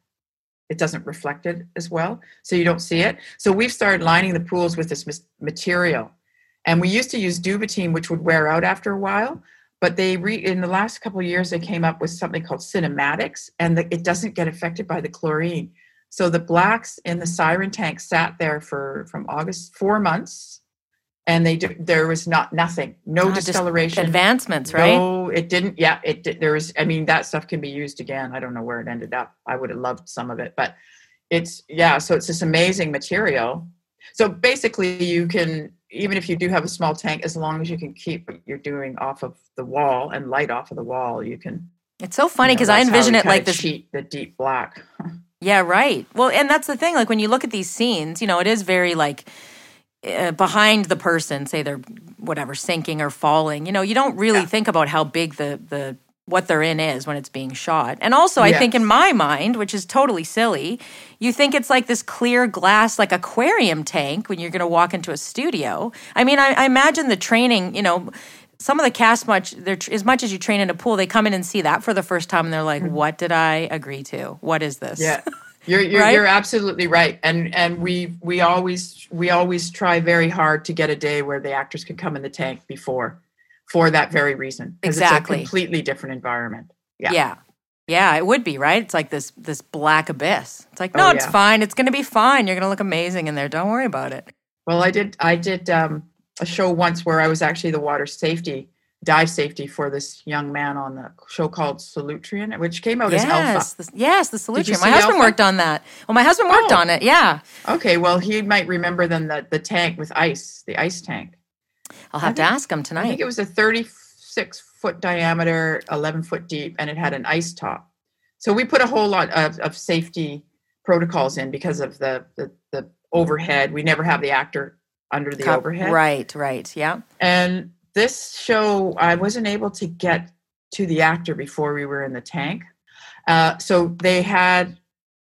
Speaker 2: It doesn't reflect it as well so you don't see it. So we've started lining the pools with this material and we used to use duvetine which would wear out after a while but they re in the last couple of years they came up with something called cinematics and the, it doesn't get affected by the chlorine so the blacks in the siren tank sat there for from august four months and they do, there was not nothing no
Speaker 1: ah, just
Speaker 2: discoloration
Speaker 1: Advancements, right?
Speaker 2: no, it didn't. Yeah, it did. There was. I mean, that stuff can be used again. I don't know where it ended up. I would have loved some of it, but it's yeah. So it's this amazing material. So basically, you can even if you do have a small tank, as long as you can keep what you're doing off of the wall and light off of the wall, you can.
Speaker 1: It's so funny
Speaker 2: you know,
Speaker 1: because I envision it like this.
Speaker 2: cheat the deep black.
Speaker 1: Yeah, right. Well, and that's the thing. Like when you look at these scenes, you know, it is very like uh, behind the person, say they're whatever sinking or falling. You know, you don't really
Speaker 2: Yeah.
Speaker 1: think about how big the the what they're in is when it's being shot. And also, I think in my mind, which is totally silly, you think it's like this clear glass, like aquarium tank when you're going to walk into a studio. I mean, I, I imagine the training. You know. Some of the cast, much they're, as much as you train in a pool, they come in and see that for the first time, and they're like, "What did I agree to? What is this?"
Speaker 2: Yeah. You're you're,
Speaker 1: Right?
Speaker 2: you're absolutely right, and and we we always we always try very hard to get a day where the actors can come in the tank before for that very reason.
Speaker 1: Exactly.
Speaker 2: It's a completely different environment. Yeah.
Speaker 1: Yeah. Yeah, it would be, right? It's like this this black abyss. It's like, no,
Speaker 2: Oh,
Speaker 1: it's fine. It's gonna be fine. You're gonna look amazing in there. Don't worry about it.
Speaker 2: Well, I did. I did um, a show once where I was actually the water safety, dive safety for this young man on the show called Solutrean, which came out as
Speaker 1: yes,
Speaker 2: Alpha.
Speaker 1: the, yes, the solution. My husband
Speaker 2: Alpha?
Speaker 1: worked on that. Well, my husband worked
Speaker 2: Oh.
Speaker 1: on it. Yeah,
Speaker 2: Okay, well, he might remember then the the tank with ice, the ice tank.
Speaker 1: I'll have to ask him tonight.
Speaker 2: I think it was a 36 foot diameter, 11 foot deep, and it had an ice top. So we put a whole lot of, of safety protocols in because of the, the the overhead. We never have the actor under the
Speaker 1: Cup-
Speaker 2: overhead.
Speaker 1: Right, right. Yeah.
Speaker 2: And this show, I wasn't able to get to the actor before we were in the tank. Uh, so they had,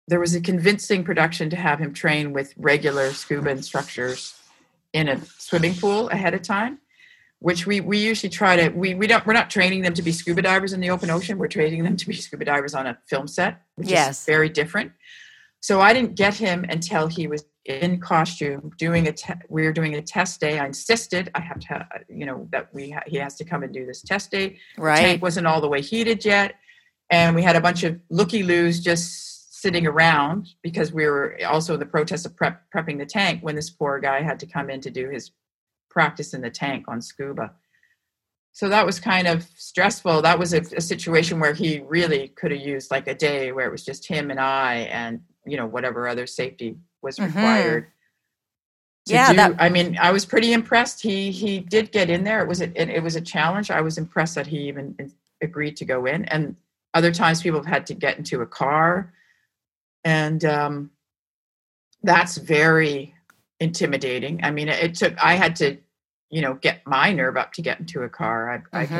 Speaker 2: there was a convincing production to have him train with regular scuba instructors in a swimming pool ahead of time, which we, we usually try to, we, we don't, we're not training them to be scuba divers in the open ocean. We're training them to be scuba divers on a film set, which
Speaker 1: Yes.
Speaker 2: is very different. So I didn't get him until he was in costume doing a te- we were doing a test day. I insisted I have to have, you know that we ha- he has to come and do this test day.
Speaker 1: Right.
Speaker 2: Tank wasn't all the way heated yet, and we had a bunch of looky loos just sitting around because we were also in the process of prep, prepping the tank when this poor guy had to come in to do his practice in the tank on scuba. So that was kind of stressful. That was a, a situation where he really could have used like a day where it was just him and I, and you know whatever other safety was
Speaker 1: Mhm.
Speaker 2: required. to
Speaker 1: Yeah,
Speaker 2: do-
Speaker 1: that-
Speaker 2: I mean, I was pretty impressed. He he did get in there. It was a, it, it was a challenge. I was impressed that he even agreed to go in. And other times, people have had to get into a car, and um, that's very intimidating. I mean, it took. I had to, you know, get my nerve up to get into a car. I, I can.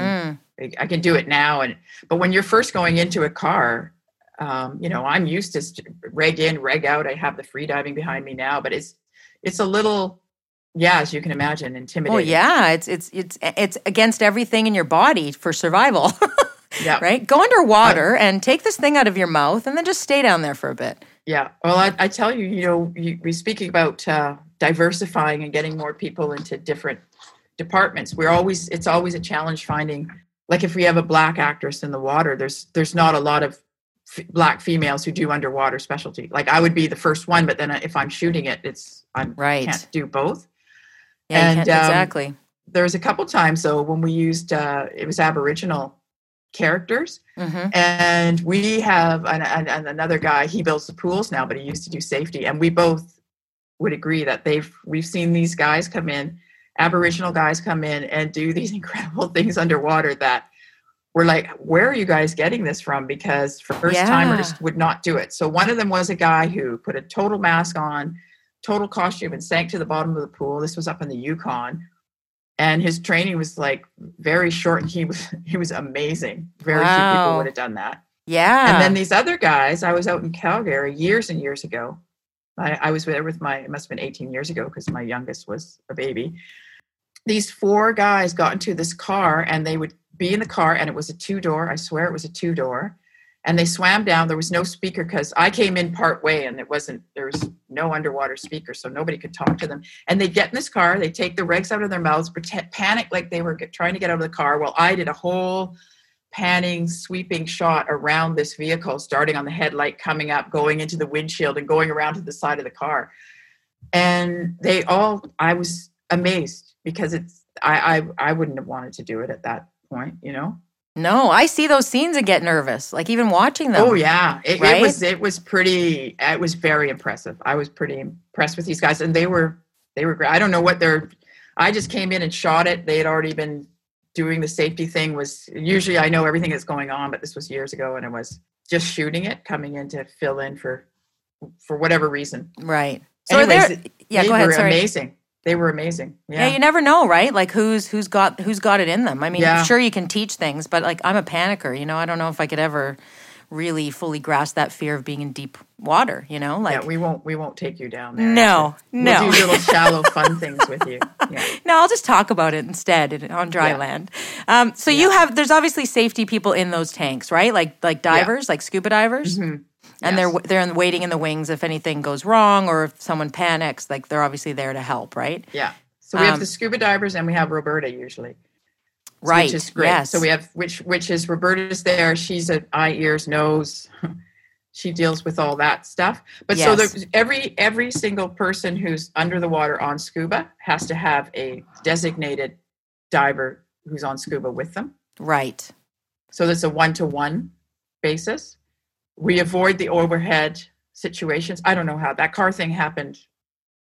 Speaker 2: I- can do it now. And but when you're first going into a car, um, you know, I'm used to reg in, reg out. I have the free diving behind me now, but it's it's a little, yeah, as you can imagine, intimidating.
Speaker 1: Well, yeah, it's it's it's it's against everything in your body for survival,
Speaker 2: yeah,
Speaker 1: right? Go underwater and take this thing out of your mouth, and then just stay down there for a bit.
Speaker 2: yeah. Well, I, I tell you, you know, you, we speaking about uh, diversifying and getting more people into different departments. We're always it's always a challenge finding. Like if we have a black actress in the water, there's there's not a lot of f- black females who do underwater specialty. Like I would be the first one, but then if I'm shooting it, it's I'm
Speaker 1: Right.
Speaker 2: can't do both.
Speaker 1: Yeah,
Speaker 2: And, um,
Speaker 1: exactly.
Speaker 2: There was a couple times though when we used uh, it was Aboriginal characters,
Speaker 1: hmm
Speaker 2: and we have and, and, and another guy. He builds the pools now, but he used to do safety, and we both would agree that they've we've seen these guys come in, Aboriginal guys come in and do these incredible things underwater that. We're like, where are you guys getting this from? Because first timers
Speaker 1: Yeah.
Speaker 2: would not do it. So one of them was a guy who put a total mask on, total costume, and sank to the bottom of the pool. This was up in the Yukon, and his training was like very short. And he was he was amazing. Very few people would have done that.
Speaker 1: Yeah.
Speaker 2: And then these other guys, I was out in Calgary years and years ago. I, I was there with my, it must have been 18 years ago because my youngest was a baby. These four guys got into this car and they would be in the car and it was a two door. I swear it was a two door. And they swam down. There was no speaker because I came in part way and it wasn't, there was no underwater speaker. So nobody could talk to them. And they get in this car, they take the regs out of their mouths, pretend, panic like they were get, trying to get out of the car. Well, I did a whole panning, sweeping shot around this vehicle, starting on the headlight, coming up, going into the windshield, and going around to the side of the car. And they all, I was amazed because it's, I, I, I wouldn't have wanted to do it at that point, you know.
Speaker 1: No, I see those scenes and get nervous, like even watching them.
Speaker 2: Oh yeah, it,
Speaker 1: Right?
Speaker 2: it was, it was pretty, it was very impressive. I was pretty impressed with these guys, and they were, they were great. I don't know what they're. I just came in and shot it. They had already been doing the safety thing. Was usually I know everything that's going on, but this was years ago, and it was just shooting it, coming in to fill in for, for whatever reason.
Speaker 1: Right. So
Speaker 2: Anyways,
Speaker 1: there. Yeah.
Speaker 2: they
Speaker 1: Go ahead.
Speaker 2: were
Speaker 1: Sorry.
Speaker 2: amazing. They were amazing.
Speaker 1: Yeah.
Speaker 2: Yeah.
Speaker 1: you never know, right? Like who's who's got who's got it in them. I mean,
Speaker 2: Yeah.
Speaker 1: sure you can teach things, but like I'm a panicker, you know. I don't know if I could ever really fully grasp that fear of being in deep water, you know? Like
Speaker 2: yeah, we won't we won't take you down there.
Speaker 1: No,
Speaker 2: We'll
Speaker 1: no.
Speaker 2: do little shallow fun things with you. Yeah.
Speaker 1: No, I'll just talk about it instead on dry
Speaker 2: Yeah.
Speaker 1: land. Um, so you have there's obviously safety people in those tanks, right? Like like divers, like scuba divers,
Speaker 2: Mhm.
Speaker 1: And
Speaker 2: Yes.
Speaker 1: they're they're in- waiting in the wings if anything goes wrong or if someone panics. Like they're obviously there to help, right?
Speaker 2: Yeah. So we
Speaker 1: Um,
Speaker 2: have the scuba divers and we have Roberta usually.
Speaker 1: Right.
Speaker 2: which is great.
Speaker 1: Yes.
Speaker 2: So we have which which is Roberta's there. She's an eye, ears, nose. she deals with all that stuff. But so
Speaker 1: Yes.
Speaker 2: there, every every single person who's under the water on scuba has to have a designated diver who's on scuba with them.
Speaker 1: Right.
Speaker 2: So there's a one to one basis. We avoid the overhead situations. I don't know how that car thing happened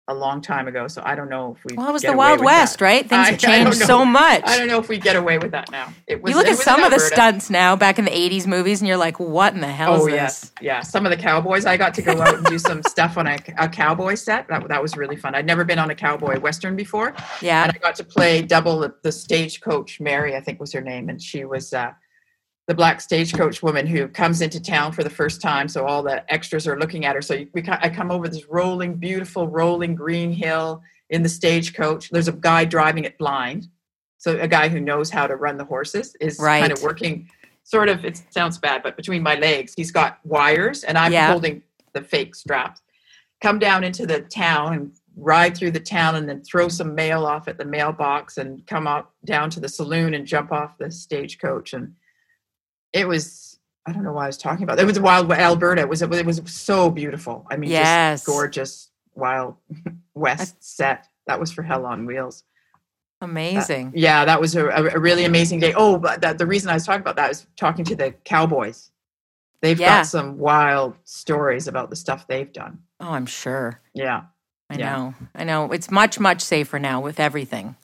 Speaker 2: a long time ago, so I don't know if we.
Speaker 1: Well, it was the Wild West,
Speaker 2: that.
Speaker 1: right? Things
Speaker 2: I-
Speaker 1: have changed so much.
Speaker 2: I don't know if we get away with that now. It was.
Speaker 1: you look at some of the stunts now back in the 80s movies and you're like, what in the hell is
Speaker 2: Oh
Speaker 1: this?
Speaker 2: yes, yeah. Some of the cowboys. I got to go out and do some stuff on a, a cowboy set. That that was really fun. I'd never been on a cowboy western before,
Speaker 1: Yeah.
Speaker 2: and I got to play double the, the stagecoach. Mary, I think was her name, and she was uh, the black stagecoach woman who comes into town for the first time. So all the extras are looking at her. So we I come over this rolling, beautiful, rolling green hill in the stagecoach. There's a guy driving it blind, so a guy who knows how to run the horses is kind of working. Sort of, it sounds bad, but between my legs, he's got wires, and I'm
Speaker 1: Yeah.
Speaker 2: holding the fake straps. Come down into the town and ride through the town and then throw some mail off at the mailbox and come up down to the saloon and jump off the stagecoach and it was I don't know why I was talking about it. Was wild Alberta. It was it was so beautiful. I mean,
Speaker 1: Yes.
Speaker 2: just gorgeous wild west set. That was for Hell on Wheels.
Speaker 1: Amazing.
Speaker 2: Yeah, that was a, a really amazing day. Oh, but that, the reason I was talking about that is talking to the cowboys. They've
Speaker 1: Yeah.
Speaker 2: got some wild stories about the stuff they've done.
Speaker 1: oh, I'm sure.
Speaker 2: Yeah.
Speaker 1: I
Speaker 2: Yeah.
Speaker 1: know. I know. It's much, much safer now with everything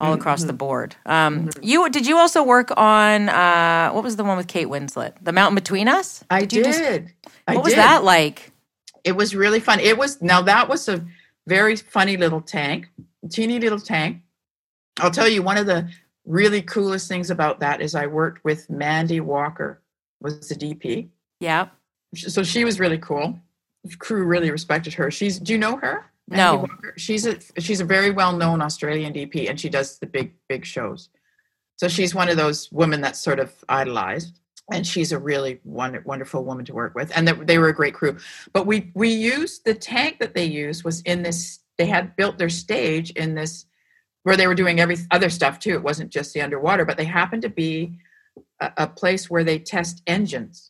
Speaker 1: all across the
Speaker 2: Mhm.
Speaker 1: board. Um,
Speaker 2: Mhm.
Speaker 1: You did you also work on uh, what was the one with Kate Winslet? The Mountain Between Us?
Speaker 2: I did.
Speaker 1: just-
Speaker 2: I
Speaker 1: what was
Speaker 2: did.
Speaker 1: that like?
Speaker 2: It was really fun. It was now that was a very funny little tank, teeny little tank. I'll tell you one of the really coolest things about that is I worked with Mandy Walker, was the DP.
Speaker 1: Yeah.
Speaker 2: So she was really cool. The crew really respected her. She's do you know her?
Speaker 1: No.
Speaker 2: Walker? She's a she's a very well known Australian DP and she does the big big shows. So she's one of those women that's sort of idolized and she's a really wonder, wonderful woman to work with and they, they were a great crew but we we used the tank that they used was in this they had built their stage in this where they were doing every other stuff too it wasn't just the underwater but they happened to be a, a place where they test engines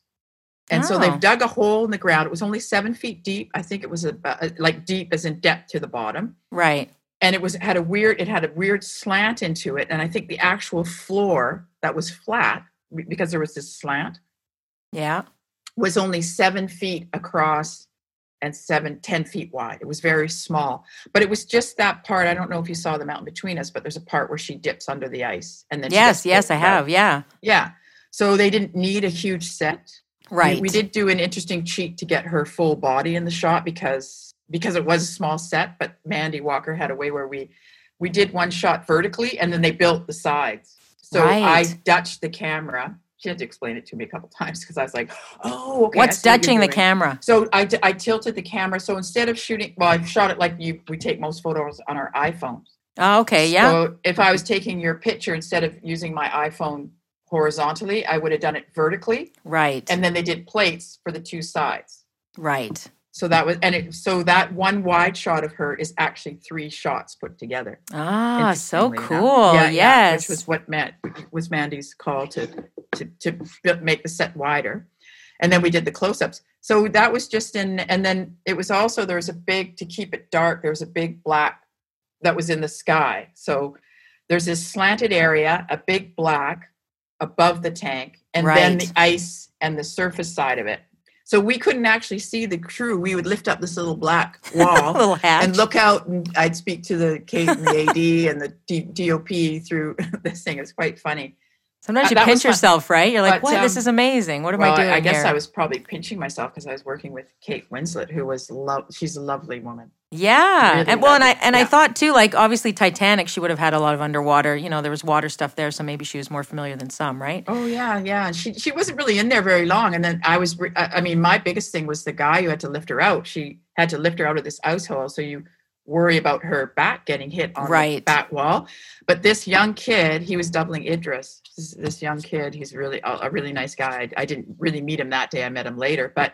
Speaker 2: and so
Speaker 1: Oh.
Speaker 2: they've dug a hole in the ground it was only seven feet deep i think it was a, a like deep as in depth to the bottom
Speaker 1: Right.
Speaker 2: and it was had a weird it had a weird slant into it and i think the actual floor that was flat because there was this slant
Speaker 1: Yeah.
Speaker 2: was only seven feet across and seven ten feet wide it was very small but it was just that part i don't know if you saw the mountain between us but there's a part where she dips under the ice and then
Speaker 1: Yes. Yes, I have. Yeah.
Speaker 2: yeah so they didn't need a huge set
Speaker 1: Right.
Speaker 2: we, did do an interesting cheat to get her full body in the shot because because it was a small set but mandy walker had a way where we we did one shot vertically and then they built the sides so i
Speaker 1: Right.
Speaker 2: dutched the camera she had to explain it to me a couple times because i was like oh okay
Speaker 1: What's
Speaker 2: see what
Speaker 1: dutching the camera?
Speaker 2: so I, d- I tilted the camera so instead of shooting well i shot it like you we take most photos on our iphones
Speaker 1: Oh, okay. Yeah.
Speaker 2: so if I was taking your picture instead of using my iPhone horizontally, I would have done it vertically,
Speaker 1: right.
Speaker 2: and then they did plates for the two sides.
Speaker 1: right.
Speaker 2: So that was, and it, so that one wide shot of her is actually three shots put together.
Speaker 1: Ah, so cool.
Speaker 2: Yeah, yeah,
Speaker 1: yes.
Speaker 2: which was what Man, was Mandy's call to to to make the set wider, and then we did the close-ups. So that was just in, and then it was also there was a big to keep it dark. There was a big black that was in the sky. So there's this slanted area, a big black above the tank, and then the ice and the surface side of it. So we couldn't actually see the crew. We would lift up this little black wall
Speaker 1: little
Speaker 2: and look out and I'd speak to the Kate and the AD and the D- DOP through this thing. It's quite funny.
Speaker 1: Sometimes
Speaker 2: uh,
Speaker 1: you
Speaker 2: that
Speaker 1: pinch yourself, right? You're like,
Speaker 2: But,
Speaker 1: "What? this
Speaker 2: um,
Speaker 1: is amazing. What am
Speaker 2: well,
Speaker 1: I doing
Speaker 2: I, guess
Speaker 1: here?"
Speaker 2: I was probably pinching myself because I was working with Kate Winslet, who was love. She's a lovely woman.
Speaker 1: Yeah,
Speaker 2: Really
Speaker 1: and well, and I and I thought too, like obviously Titanic, she would have had a lot of underwater. You know, there was water stuff there, so maybe she was more familiar than some, right?
Speaker 2: Oh yeah, yeah. And she she wasn't really in there very long. And then I was. re- I I mean, my biggest thing was the guy who had to lift her out. She had to lift her out of this ice hole, so you worry about her back getting hit on the
Speaker 1: Right.
Speaker 2: back wall. But this young kid, he was doubling Idris. This, this young kid, he's really a, a really nice guy. I, I didn't really meet him that day. I met him later, but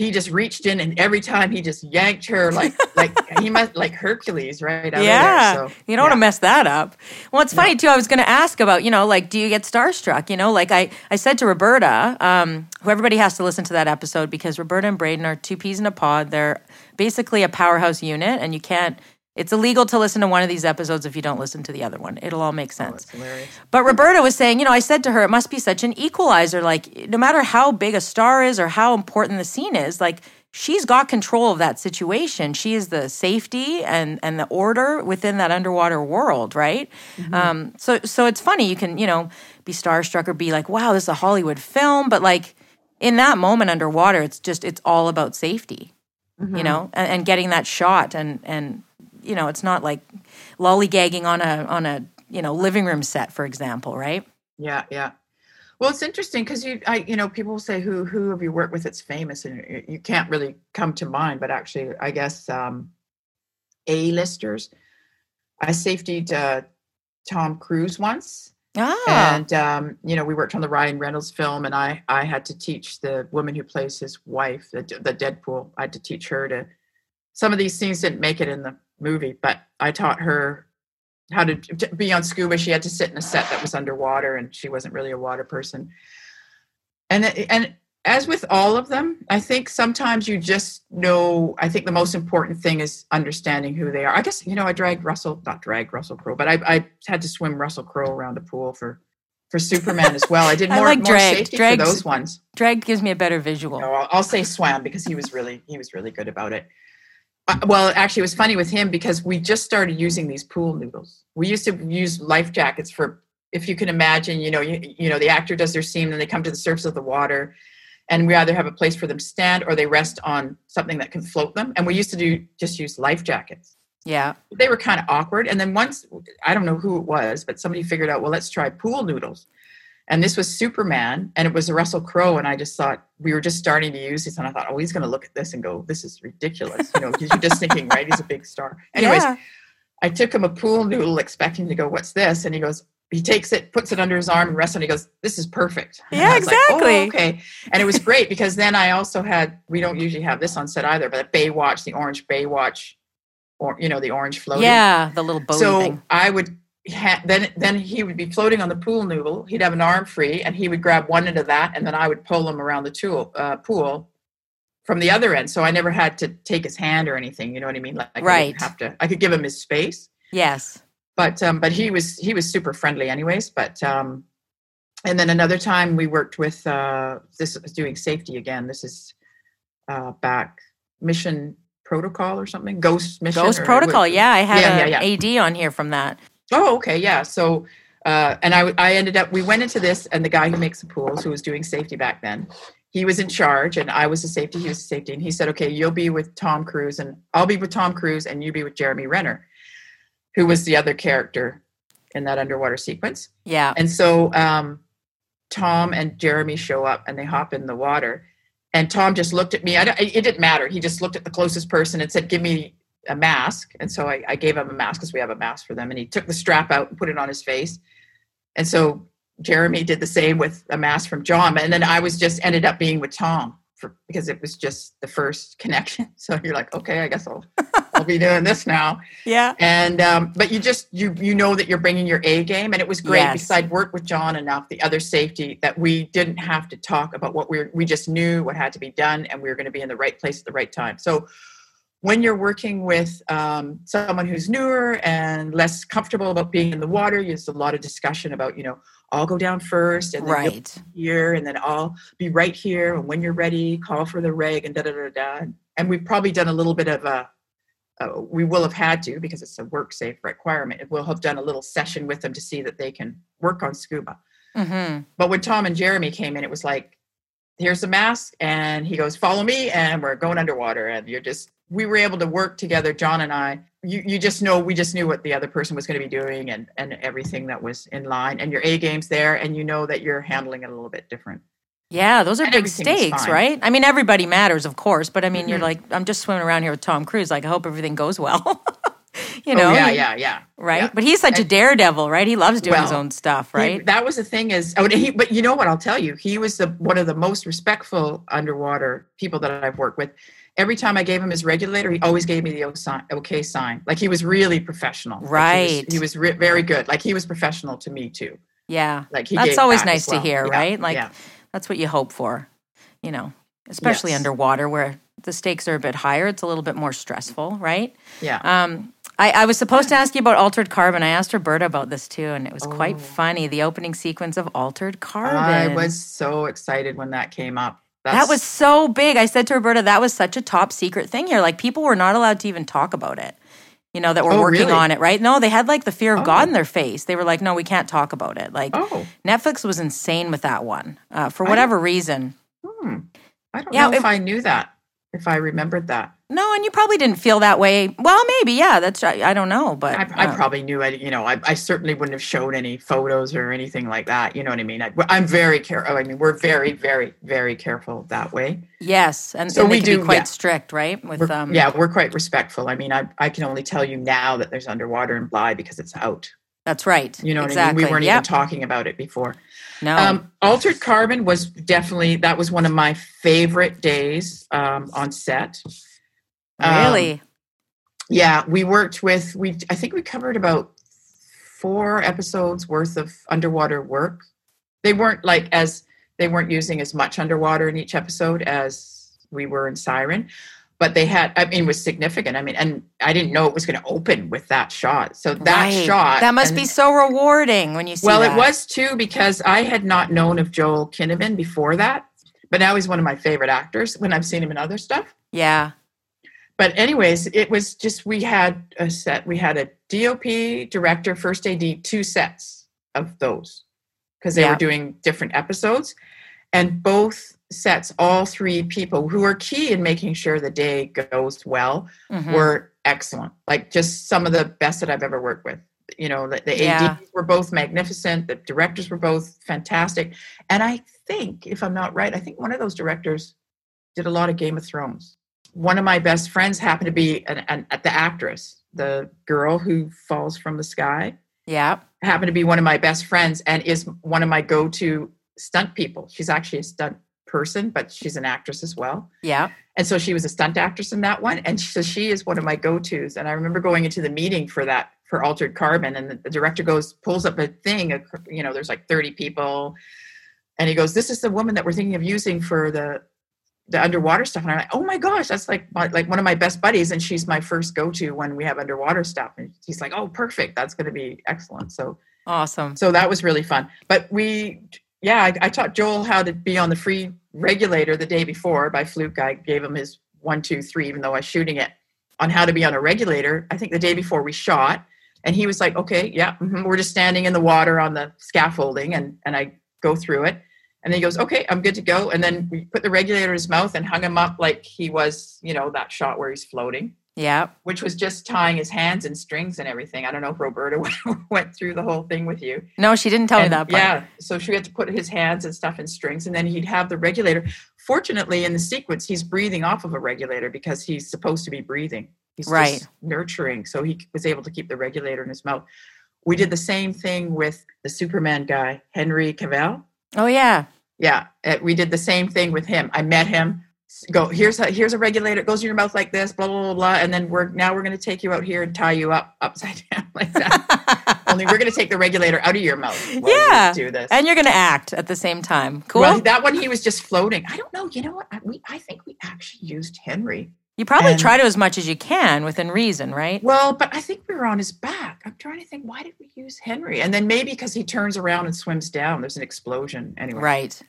Speaker 2: he just reached in and every time he just yanked her like like he must like Hercules, right? out
Speaker 1: yeah,
Speaker 2: there, so,
Speaker 1: you don't want to mess that up. Well, it's funny too. I was going to ask about, you know, like, do you get starstruck? You know, like I, I said to Roberta, um, who everybody has to listen to that episode because Roberta and Braden are two peas in a pod. They're basically a powerhouse unit, and you can't. It's illegal to listen to one of these episodes if you don't listen to the other one. It'll all make sense.
Speaker 2: That's hilarious.
Speaker 1: But Roberta was saying, you know, I said to her, it must be such an equalizer. Like, no matter how big a star is or how important the scene is, like, she's got control of that situation. She is the safety and and the order within that underwater world, right? Um, so so it's funny. You can you know be starstruck or be like, wow, this is a Hollywood film, but like in that moment underwater, it's just it's all about safety, you know, and, and getting that shot and and you know, it's not like lollygagging on a on a you know living room set, for example, right?
Speaker 2: Yeah, yeah. Well, it's interesting because you, I, you know, people say who who have you worked with that's famous, and you- you can't really come to mind. But actually, I guess um, A listers. I safetied uh, Tom Cruise once,
Speaker 1: Ah,
Speaker 2: and um, you know, we worked on the Ryan Reynolds film, and I I had to teach the woman who plays his wife, the, the Deadpool. I had to teach her to. Some of these scenes didn't make it in the movie, but I taught her how to, to be on scuba. She had to sit in a set that was underwater, and she wasn't really a water person. And and as with all of them, I think sometimes you just know. I think the most important thing is understanding who they are. I guess you know I dragged Russell, not dragged Russell Crowe, but I, I had to swim Russell Crowe around a pool for for Superman as well. I did
Speaker 1: I
Speaker 2: more,
Speaker 1: like
Speaker 2: more
Speaker 1: dragged.
Speaker 2: safety
Speaker 1: Dragged-
Speaker 2: for those ones.
Speaker 1: drag gives me a better visual.
Speaker 2: No, I'll, I'll say swam because he was really he was really good about it. Uh, well, actually, it was funny with him because we just started using these pool noodles. We used to use life jackets for, if you can imagine, you know, you, you know, the actor does their scene and they come to the surface of the water, and we either have a place for them to stand or they rest on something that can float them. And we used to do just use life jackets.
Speaker 1: Yeah.
Speaker 2: They were kind of awkward. And then once, I don't know who it was, but somebody figured out, well, let's try pool noodles. And this was Superman, and it was a Russell Crowe. And I just thought we were just starting to use this, and I thought, oh, he's going to look at this and go, "This is ridiculous," you know, because you're just thinking, right? He's a big star. Anyways,
Speaker 1: yeah.
Speaker 2: I took him a pool noodle, expecting to go, "What's this?" And he goes, he takes it, puts it under his arm, and rests on. it. He goes, "This is perfect." And
Speaker 1: Yeah,
Speaker 2: I was like, "Oh,
Speaker 1: exactly.
Speaker 2: okay, and it was great because then I also had. We don't usually have this on set either, but a Baywatch, the orange Baywatch, or you know, the orange floating
Speaker 1: Yeah, the little boat
Speaker 2: so
Speaker 1: thing.
Speaker 2: I would ha- then then he would be floating on the pool noodle. He'd have an arm free, and he would grab one end of that, and then I would pull him around the tool, uh, pool from the other end. So I never had to take his hand or anything. You know what I mean? Like I
Speaker 1: Right.
Speaker 2: didn't have to. I could give him his space,
Speaker 1: Yes.
Speaker 2: But um, but he was he was super friendly, anyways. But um, and then another time we worked with uh, this is doing safety again. This is uh, back mission protocol or something ghost mission
Speaker 1: Ghost Protocol. Yeah, I had
Speaker 2: Yeah,
Speaker 1: a
Speaker 2: yeah,
Speaker 1: AD on here from that.
Speaker 2: Oh, okay, yeah. So, uh, and I, I ended up, we went into this, and the guy who makes the pools, who was doing safety back then, he was in charge, and I was a safety, he was a safety, and he said, "Okay, you'll be with Tom Cruise, and I'll be with Tom Cruise, and you be with Jeremy Renner, who was the other character in that underwater sequence."
Speaker 1: Yeah.
Speaker 2: And so, um, Tom and Jeremy show up, and they hop in the water, and Tom just looked at me. I, don't- it didn't matter. He just looked at the closest person and said, "Give me a mask." And so I, I gave him a mask because we have a mask for them. And he took the strap out and put it on his face. And so Jeremy did the same with a mask from John. And then I was just ended up being with Tom for because it was just the first connection. So you're like, okay, I guess I'll I'll be doing this now.
Speaker 1: Yeah.
Speaker 2: And um, but you just you you know that you're bringing your A game, and it was great
Speaker 1: Yes.
Speaker 2: because I'd worked with John enough, the other safety, that we didn't have to talk about what we were. We just knew what had to be done, and we were going to be in the right place at the right time. So when you're working with um, someone who's newer and less comfortable about being in the water, there's a lot of discussion about you know I'll go down first, and then
Speaker 1: Right.
Speaker 2: here and then I'll be right here and when you're ready call for the reg and da da da da and we've probably done a little bit of a uh, we will have had to because it's a work safe requirement we'll have done a little session with them to see that they can work on scuba.
Speaker 1: Mm-hmm.
Speaker 2: but when Tom and Jeremy came in it was like here's a mask and he goes follow me and we're going underwater and you're just we were able to work together John and I. You, you just know we just knew what the other person was going to be doing and and everything that was in line and your A game's there and you know that you're handling it a little bit different
Speaker 1: Yeah, those are
Speaker 2: And
Speaker 1: big stakes, right? I mean, everybody matters, of course, but I mean, you're
Speaker 2: Mhm.
Speaker 1: like, I'm just swimming around here with Tom Cruise. Like, I hope everything goes well. you
Speaker 2: Oh,
Speaker 1: know?
Speaker 2: yeah, yeah, yeah.
Speaker 1: Right?
Speaker 2: yeah.
Speaker 1: But he's such a daredevil, right? He loves doing his own stuff,
Speaker 2: He-
Speaker 1: right?
Speaker 2: that was the thing is, oh, he, but you know what? I'll tell you, he was the one of the most respectful underwater people that I've worked with, every time I gave him his regulator, he always gave me the okay sign. Like he was really professional.
Speaker 1: Right.
Speaker 2: Like he was, he was re- very good. Like he was professional to me too.
Speaker 1: Yeah.
Speaker 2: Like he
Speaker 1: that's always nice
Speaker 2: well.
Speaker 1: to hear,
Speaker 2: Yeah,
Speaker 1: right? Like
Speaker 2: yeah.
Speaker 1: That's what you hope for, you know, especially
Speaker 2: Yes.
Speaker 1: underwater where the stakes are a bit higher. It's a little bit more stressful, right?
Speaker 2: Yeah.
Speaker 1: Um, I, I was supposed to ask you about altered carbon. I asked Roberta about this too, and it was quite
Speaker 2: Oh.
Speaker 1: funny. The opening sequence of altered carbon.
Speaker 2: I was so excited when that came up.
Speaker 1: that was so big. I said to Roberta, that was such a top secret thing here. Like people were not allowed to even talk about it. You know that we're
Speaker 2: Oh,
Speaker 1: working
Speaker 2: really?
Speaker 1: on it, right? No, they had like the fear of
Speaker 2: Oh.
Speaker 1: God in their face. They were like, "No, we can't talk about it." Like
Speaker 2: Oh,
Speaker 1: Netflix was insane with that one uh, for
Speaker 2: I-
Speaker 1: whatever reason.
Speaker 2: hmm. I don't
Speaker 1: Yeah,
Speaker 2: know
Speaker 1: it-
Speaker 2: if I knew that. If I remembered that,
Speaker 1: No, and you probably didn't feel that way. Well, maybe, yeah. That's I, I don't know, but
Speaker 2: I, I
Speaker 1: uh,
Speaker 2: probably knew. I, you know, I, I certainly wouldn't have shown any photos or anything like that. You know what I mean? I, I'm very careful. I mean, we're very, very, very careful that way.
Speaker 1: yes, and
Speaker 2: So
Speaker 1: and
Speaker 2: we do-
Speaker 1: quite
Speaker 2: yeah.
Speaker 1: strict, right? With
Speaker 2: We're,
Speaker 1: um,
Speaker 2: yeah, we're quite respectful. I mean, I, I can only tell you now that there's underwater and Bly because it's out.
Speaker 1: that's right.
Speaker 2: You know what
Speaker 1: exactly.
Speaker 2: I mean? We weren't
Speaker 1: yep.
Speaker 2: even talking about it before.
Speaker 1: No,
Speaker 2: Um, Altered Carbon was definitely that was one of my favorite days um, on set. Um,
Speaker 1: really.
Speaker 2: yeah, we worked with we. I think we covered about four episodes worth of underwater work. They weren't like as they weren't using as much underwater in each episode as we were in Siren, but they had. I mean, it was significant. I mean, and I didn't know it was going to open with that shot. So that
Speaker 1: Right.
Speaker 2: shot
Speaker 1: that must
Speaker 2: and-
Speaker 1: be so rewarding when you see.
Speaker 2: well,
Speaker 1: that.
Speaker 2: it was too because I had not known of Joel Kinnaman before that, but now he's one of my favorite actors when I've seen him in other stuff.
Speaker 1: Yeah,
Speaker 2: But anyways, it was just we had a set. We had a DOP director, first AD, two sets of those because they were doing different episodes, and both sets, all three people who are key in making sure the day goes well,
Speaker 1: Mhm.
Speaker 2: were excellent. Like just some of the best that I've ever worked with. You know, the, the
Speaker 1: Yeah.
Speaker 2: ADs were both magnificent. The directors were both fantastic. And I think, if I'm not right, I think one of those directors did a lot of Game of Thrones. One of my best friends happened to be an, an, the actress, the girl who falls from the sky,
Speaker 1: yeah.
Speaker 2: happened to be one of my best friends and is one of my go-to stunt people. She's actually a stunt person, but she's an actress as well.
Speaker 1: Yeah.
Speaker 2: And so she was a stunt actress in that one. And so she is one of my go-tos. And I remember going into the meeting for that for Altered Carbon, and the, the director goes, pulls up a thing, you know, there's like 30 people. And he goes, This is the woman that we're thinking of using for the the underwater stuff. And I'm like, oh my gosh, that's like my, like one of my best buddies. And she's my first go-to when we have underwater stuff. And he's like, oh, perfect. That's gonna be excellent. So
Speaker 1: Awesome.
Speaker 2: so that was really fun. But we, yeah, I, I taught Joel how to be on the free regulator the day before by fluke. I gave him his one, two, three, even though I was shooting it on how to be on a regulator. I think the day before we shot, and he was like, "Okay, yeah, mhm, we're just standing in the water on the scaffolding," and and I go through it, and then he goes, "Okay, I'm good to go." And then we put the regulator in his mouth and hung him up like he was, you know, that shot where he's floating
Speaker 1: Yeah.
Speaker 2: which was just tying his hands and strings and everything. I don't know if Roberta went through the whole thing with you.
Speaker 1: No, she didn't tell me that part.
Speaker 2: Yeah, so she had to put his hands and stuff in strings, and then he'd have the regulator. Fortunately, in the sequence, he's breathing off of a regulator because he's supposed to be breathing. He's
Speaker 1: Right.
Speaker 2: just nurturing, so he was able to keep the regulator in his mouth. We did the same thing with the Superman guy, Henry Cavill.
Speaker 1: Oh yeah.
Speaker 2: Yeah, uh, we did the same thing with him. I met him. Go here's a here's a regulator. It goes in your mouth like this. Blah blah blah blah. And then we're now we're going to take you out here and tie you up upside down like that. Only we're going to take the regulator out of your mouth.
Speaker 1: Yeah,
Speaker 2: do this.
Speaker 1: and you're gonna act at the same time. Cool.
Speaker 2: Well, that one he was just floating. I don't know. You know what? I, we I think we actually used Henry.
Speaker 1: you probably
Speaker 2: and-
Speaker 1: try to as much as you can within reason, right?
Speaker 2: Well, but I think we were on his back. I'm trying to think. Why did we use Henry? And then maybe because he turns around and swims down. There's an explosion anyway.
Speaker 1: Right.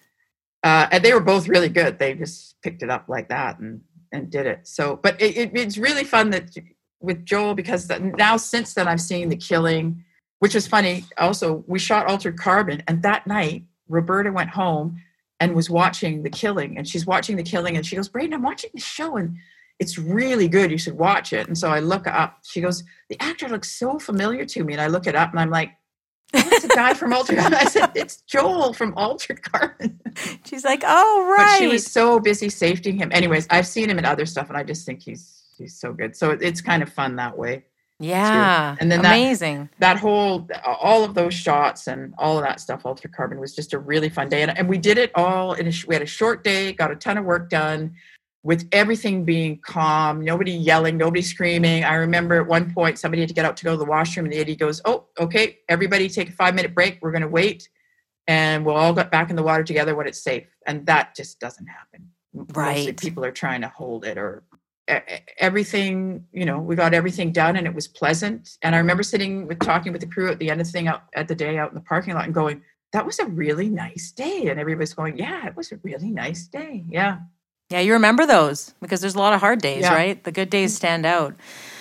Speaker 2: Uh, and they were both really good. They just picked it up like that and and did it. So, but it, it, it's really fun that with Joel because now since then I've seen the killing, which is funny. Also, we shot Altered Carbon, and that night Roberta went home and was watching the killing, and she's watching the killing, and she goes, "Braden, I'm watching the show, and it's really good. You should watch it." And so I look up. She goes, "The actor looks so familiar to me," and I look it up, and I'm like. That's a guy from Altered Carbon. I said, it's Joel from Altered Carbon.
Speaker 1: She's like, oh
Speaker 2: But
Speaker 1: right.
Speaker 2: she was so busy safetying him. Anyways, I've seen him in other stuff, and I just think he's he's so good. So it's kind of fun that way.
Speaker 1: yeah.
Speaker 2: And then
Speaker 1: amazing.
Speaker 2: That whole, all of those shots and all of that stuff, Altered Carbon was just a really fun day, and, and we did it all in a. We had a short day, got a ton of work done. With everything being calm, nobody yelling, nobody screaming. I remember at one point somebody had to get out to go to the washroom, and the AD goes, "Oh, okay, everybody take a five minute break. We're going to wait, and we'll all get back in the water together when it's safe." And that just doesn't happen.
Speaker 1: Right.
Speaker 2: Mostly people are trying to hold it or everything. You know, we got everything done, and it was pleasant. And I remember sitting with talking with the crew at the end of the thing out at the day out in the parking lot and going, "That was a really nice day," and everybody's going, "Yeah, it was a really nice day." Yeah.
Speaker 1: Yeah, you remember those because there's a lot of hard days,
Speaker 2: Yeah.
Speaker 1: right? The good days stand out.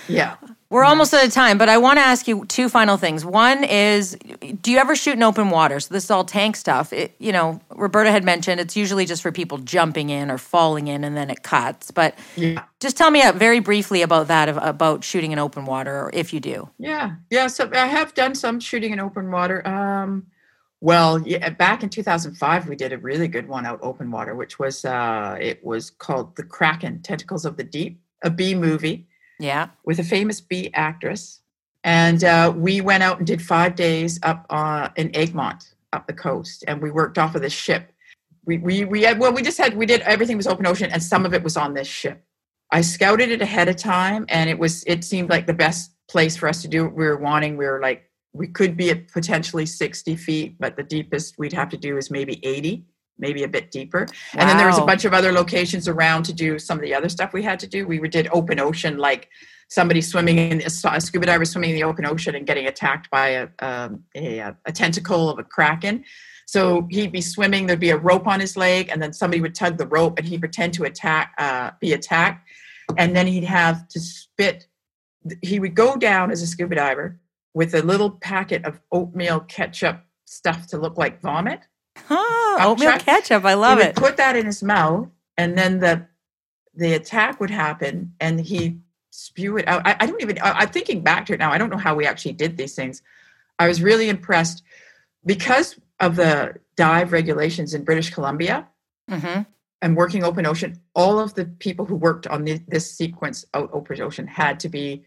Speaker 2: Yeah.
Speaker 1: We're almost out of time, but I want to ask you two final things. One is, do you ever shoot in open water? So this is all tank stuff. It, you know, Roberta had mentioned it's usually just for people jumping in or falling in, and then it cuts. But
Speaker 2: Yeah.
Speaker 1: just tell me uh, very briefly about that, about shooting in open water, or if you do.
Speaker 2: Yeah, yeah. So I have done some shooting in open water. Um, well, yeah, back in 2005, we did a really good one out open water, which was uh, it was called The Kraken: Tentacles of the Deep, a B movie
Speaker 1: Yeah.
Speaker 2: with a famous B actress, and uh, we went out and did five days up uh, in Egmont, up the coast, and we worked off of this ship. We we we had well, we just had we did everything was open ocean, and some of it was on this ship. I scouted it ahead of time, and it was it seemed like the best place for us to do what we were wanting. We were like we could be at potentially 60 feet, but the deepest we'd have to do is maybe 80, maybe a bit deeper. And then there was a bunch of other locations around to do some of the other stuff we had to do. We did open ocean, like somebody swimming in a scuba diver swimming in the open ocean and getting attacked by a um, a, a tentacle of a kraken. So he'd be swimming. There'd be a rope on his leg, and then somebody would tug the rope, and he'd pretend to attack, uh, be attacked, and then he'd have to spit. He would go down as a scuba diver with a little packet of oatmeal ketchup stuff to look like vomit
Speaker 1: Huh,
Speaker 2: I'll
Speaker 1: oatmeal ketchup. I
Speaker 2: he
Speaker 1: love
Speaker 2: would
Speaker 1: it.
Speaker 2: put that in his mouth, and then the the attack would happen, and he spew it out. I, I don't even. I, I'm thinking back to it now. I don't know how we actually did these things. I was really impressed because of the dive regulations in British Columbia
Speaker 1: hmm
Speaker 2: and working open ocean. All of the people who worked on the, this sequence out open ocean had to be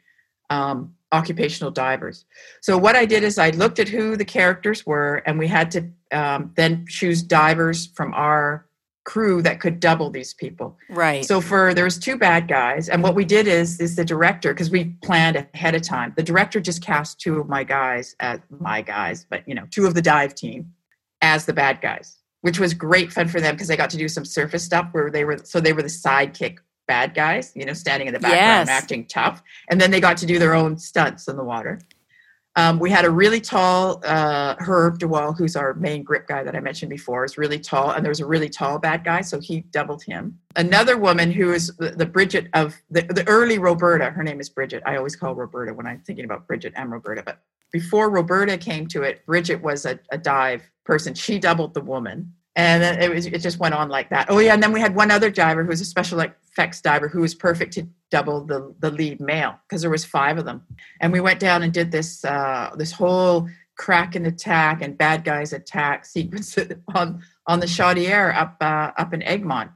Speaker 2: um, occupational divers. So what I did is I looked at who the characters were, and we had to um, then choose divers from our crew that could double these people.
Speaker 1: Right.
Speaker 2: So for there was two bad guys, and what we did is is the director because we planned ahead of time. The director just cast two of my guys as my guys, but you know, two of the dive team as the bad guys, which was great fun for them because they got to do some surface stuff where they were so they were the sidekick bad guys, you know, standing in the background
Speaker 1: Yes.
Speaker 2: acting tough, and then they got to do their own stunts in the water. Um, we had a really tall uh, Herb DeWall, who's our main grip guy that I mentioned before, is really tall, and there was a really tall bad guy, so he doubled him. Another woman who is the, the Bridget of the, the early Roberta, her name is Bridget. I always call Roberta when I'm thinking about Bridget and Roberta, but before Roberta came to it, Bridget was a, a dive person. She doubled the woman, and then it was it just went on like that. Oh yeah, and then we had one other diver who was a special effects diver who was perfect to double the the lead male because there was five of them and we went down and did this uh, this whole kraken attack and bad guys attack sequence on on the Chaudière up uh, up in Egmont.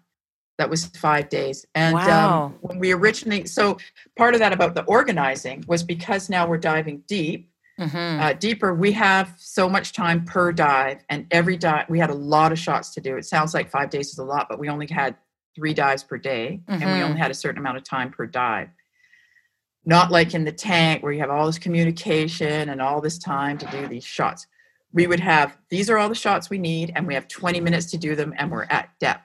Speaker 2: That was five days, and
Speaker 1: Wow.
Speaker 2: um, when we originally so part of that about the organizing was because now we're diving deep,
Speaker 1: hmm
Speaker 2: uh, deeper. We have so much time per dive, and every dive we had a lot of shots to do. It sounds like five days is a lot, but we only had three dives per day, and we
Speaker 1: Mhm.
Speaker 2: only had a certain amount of time per dive. Not like in the tank where you have all this communication and all this time to do these shots. We would have these are all the shots we need, and we have 20 minutes to do them, and we're at depth.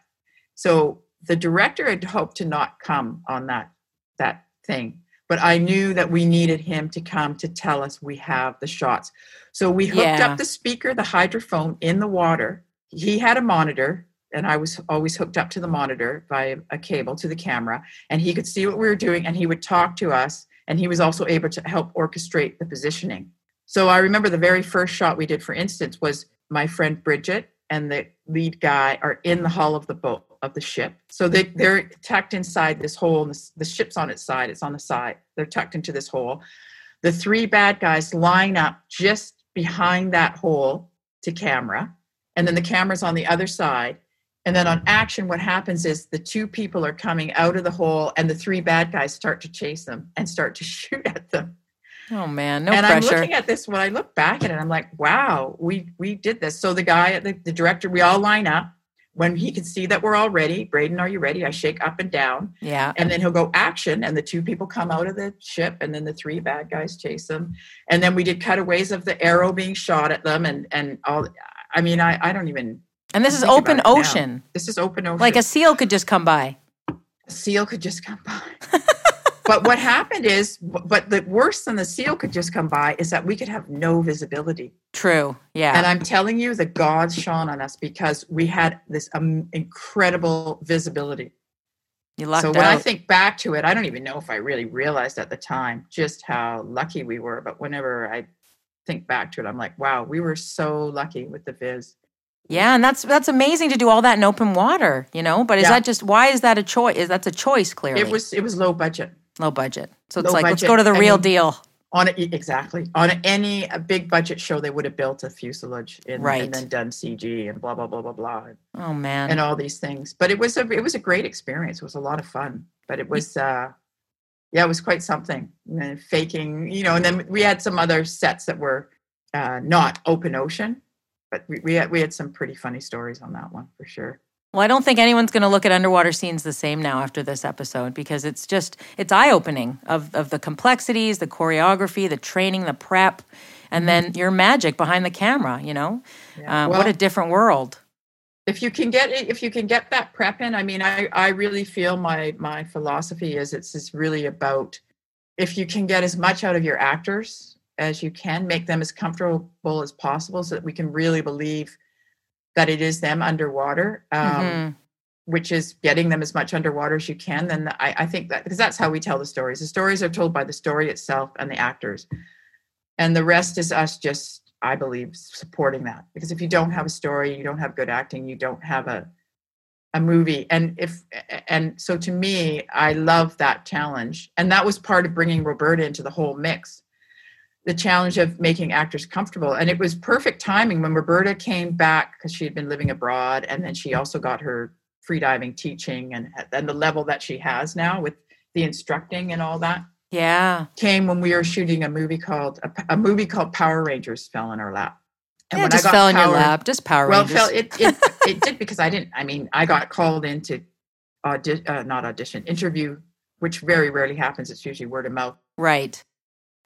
Speaker 2: So the director had hoped to not come on that that thing, but I knew that we needed him to come to tell us we have the shots. So we hooked
Speaker 1: Yeah.
Speaker 2: up the speaker, the hydrophone in the water. He had a monitor, and I was always hooked up to the monitor by a cable to the camera, and he could see what we were doing, and he would talk to us, and he was also able to help orchestrate the positioning. So I remember the very first shot we did, for instance, was my friend Bridget and the lead guy are in the hull of the boat of the ship. So they, they're tucked inside this hole. And the, the ship's on its side. It's on the side. They're tucked into this hole. The three bad guys line up just behind that hole to camera. And then the camera's on the other side. And then on action, what happens is the two people are coming out of the hole, and the three bad guys start to chase them and start to shoot at them
Speaker 1: Oh man, no
Speaker 2: and I'm looking at this when I look back at it, I'm like, wow, we we did this. So the guy, the, the director, we all line up. When he can see that we're all ready, Braden, are you ready? I shake up and down.
Speaker 1: Yeah.
Speaker 2: And then he'll go action, and the two people come out of the ship, and then the three bad guys chase them. And then we did cutaways of the arrow being shot at them, and and all. I mean, I I don't even.
Speaker 1: And this is open ocean.
Speaker 2: This is open ocean.
Speaker 1: Like a seal could just come by.
Speaker 2: a seal could just come by. but what happened is, but the worse than the seal could just come by is that we could have no visibility.
Speaker 1: True. Yeah.
Speaker 2: And I'm telling you, the gods shone on us because we had this um, incredible visibility.
Speaker 1: you lucked
Speaker 2: so when
Speaker 1: out.
Speaker 2: I think back to it, I don't even know if I really realized at the time just how lucky we were. But whenever I think back to it, I'm like, wow, we were so lucky with the viz.
Speaker 1: yeah, and that's that's amazing to do all that in open water, you know. But is
Speaker 2: Yeah.
Speaker 1: that just why is that a choice? Is that's a choice? Clearly,
Speaker 2: It was it was low budget.
Speaker 1: Low budget. So it's
Speaker 2: low
Speaker 1: like let's go to the
Speaker 2: I
Speaker 1: real
Speaker 2: mean,
Speaker 1: deal.
Speaker 2: On a, exactly on any a big budget show, they would have built a fuselage in,
Speaker 1: Right.
Speaker 2: and then done CG and blah blah blah blah blah
Speaker 1: Oh man.
Speaker 2: and all these things. But it was a it was a great experience. It was a lot of fun. But it was uh yeah, it was quite something. And faking, you know, and then we had some other sets that were uh not open ocean, but we, we had we had some pretty funny stories on that one for sure.
Speaker 1: Well, I don't think anyone's going to look at underwater scenes the same now after this episode because it's just it's eye opening of of the complexities, the choreography, the training, the prep, and then your magic behind the camera. You know,
Speaker 2: Yeah.
Speaker 1: uh, what a different world.
Speaker 2: if you can get it, if you can get that prep in, I mean, I, I really feel my my philosophy is it's just really about if you can get as much out of your actors as you can, make them as comfortable as possible, so that we can really believe that it is them underwater. Um,
Speaker 1: Mhm.
Speaker 2: Which is getting them as much underwater as you can. Then I, I think that because that's how we tell the stories. The stories are told by the story itself and the actors, and the rest is us just I believe supporting that because if you don't have a story, you don't have good acting, you don't have a a movie. And if and so to me, I love that challenge. And that was part of bringing Roberta into the whole mix. The challenge of making actors comfortable. And it was perfect timing when Roberta came back because she had been living abroad and then she also got her freediving teaching and and the level that she has now with the instructing and all that
Speaker 1: Yeah,
Speaker 2: came when we were shooting a movie called a, a movie called Power Rangers fell in our lap. And
Speaker 1: yeah,
Speaker 2: when
Speaker 1: just
Speaker 2: I got
Speaker 1: fell in your lap, just Power
Speaker 2: Well,
Speaker 1: Rangers.
Speaker 2: fell, it, it it did because I didn't. I mean, I got called into audi- uh, not audition interview, which very rarely happens. It's usually word of mouth.
Speaker 1: right.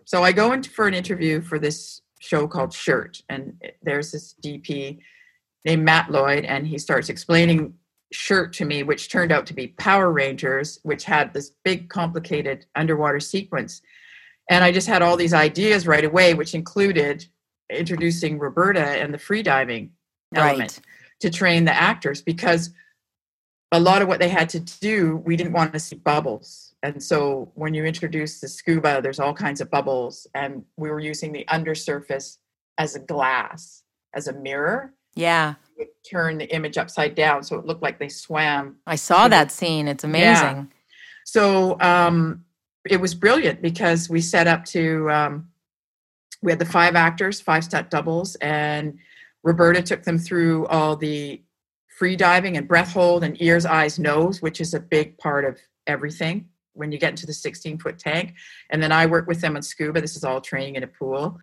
Speaker 2: So I go in for an interview for this show called Shirt, and there's this DP named Matt Lloyd, and he starts explaining Shirt to me, which turned out to be Power Rangers, which had this big, complicated underwater sequence. And I just had all these ideas right away, which included introducing Roberta and the freediving element
Speaker 1: Right.
Speaker 2: to train the actors because a lot of what they had to do, we didn't want to see bubbles. And so when you introduce the scuba, there's all kinds of bubbles. And we were using the undersurface as a glass, as a mirror.
Speaker 1: Yeah,
Speaker 2: It turn the image upside down so it looked like they swam.
Speaker 1: I saw that scene. It's amazing.
Speaker 2: So um, it was brilliant because we set up to, um, we had the five actors, five stunt doubles, and Roberta took them through all the free diving and breath hold and ears, eyes, nose, which is a big part of everything when you get into the 16 foot tank. And then I work with them on scuba. This is all training in a pool.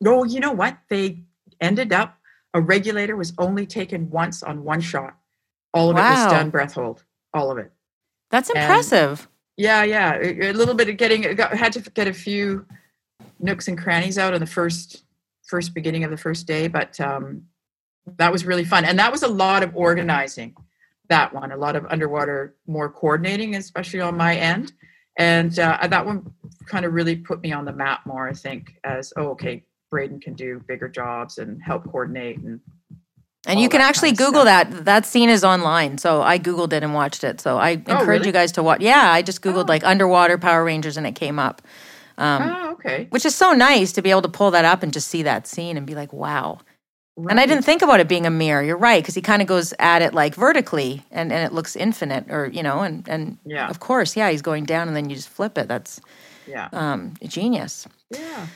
Speaker 2: No, you know what? They ended up, a regulator was only taken once on one shot. All of it was done breath hold, all of it.
Speaker 1: That's
Speaker 2: And-
Speaker 1: impressive.
Speaker 2: Yeah, yeah, a a little bit of getting got, had to get a few nooks and crannies out on the first first beginning of the first day, but um, that was really fun, and that was a lot of organizing. That one, a lot of underwater, more coordinating, especially on my end, and uh, that one kind of really put me on the map more. I think as oh, okay, Braden can do bigger jobs and help coordinate and
Speaker 1: And you can actually
Speaker 2: kind of
Speaker 1: Google that. That scene is online. So I Googled it and watched it. So I encourage
Speaker 2: Oh, really?
Speaker 1: you guys to watch. Yeah, I just Googled
Speaker 2: Oh.
Speaker 1: like underwater Power Rangers and it came up. Um,
Speaker 2: oh, okay.
Speaker 1: which is so nice to be able to pull that up and just see that scene and be like, wow. And I didn't think about it being a mirror. You're right, because he kind of goes at it like vertically and, and it looks infinite or, you know, and, and
Speaker 2: Yeah.
Speaker 1: of course, yeah, he's going down and then you just flip it. That's
Speaker 2: Yeah.
Speaker 1: um, genius.
Speaker 2: Yeah.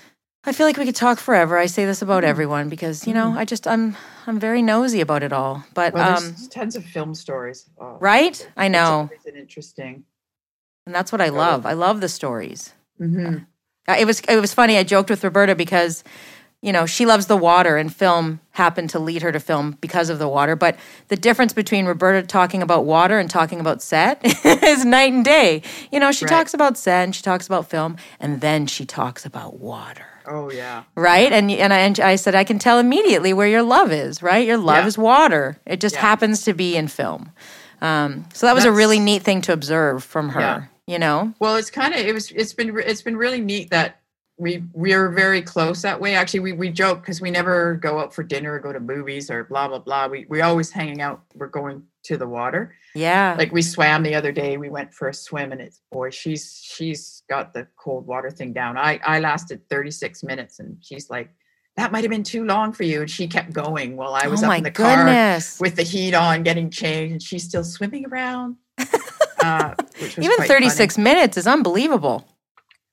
Speaker 1: I feel like we could talk forever. I say this about everyone because, you know, I just, I'm, I'm very nosy about it all. But,
Speaker 2: Well,
Speaker 1: um,
Speaker 2: there's tons of film stories. Oh,
Speaker 1: right? I know.
Speaker 2: It's interesting.
Speaker 1: And that's what I love. I love the stories.
Speaker 2: hmm
Speaker 1: Uh, It was it was funny. I joked with Roberta because you know, she loves the water and film happened to lead her to film because of the water. But the difference between Roberta talking about water and talking about set is night and day. You know, she
Speaker 2: Right.
Speaker 1: talks about set and she talks about film and then she talks about water.
Speaker 2: Oh yeah.
Speaker 1: Right. And, and, I, and I said, I can tell immediately where your love is, right? Your love
Speaker 2: Yeah.
Speaker 1: is water. It just
Speaker 2: Yeah.
Speaker 1: happens to be in film. Um, so that was a really neat thing to observe from her,
Speaker 2: Yeah.
Speaker 1: you know?
Speaker 2: Well, it's kind of it was it's been it's been really neat that we we're very close that way. Actually, we we joke because we never go out for dinner or go to movies or blah blah blah. We we always hanging out. We're going to the water.
Speaker 1: Yeah.
Speaker 2: Like we swam the other day. We went for a swim, and it's boy, she's she's got the cold water thing down. I I lasted thirty six minutes, and she's like, that might have been too long for you, and she kept going while I was
Speaker 1: oh
Speaker 2: up in the car with the heat on, getting changed, and she's still swimming around. Uh,
Speaker 1: Even
Speaker 2: quite
Speaker 1: 36 minutes is unbelievable.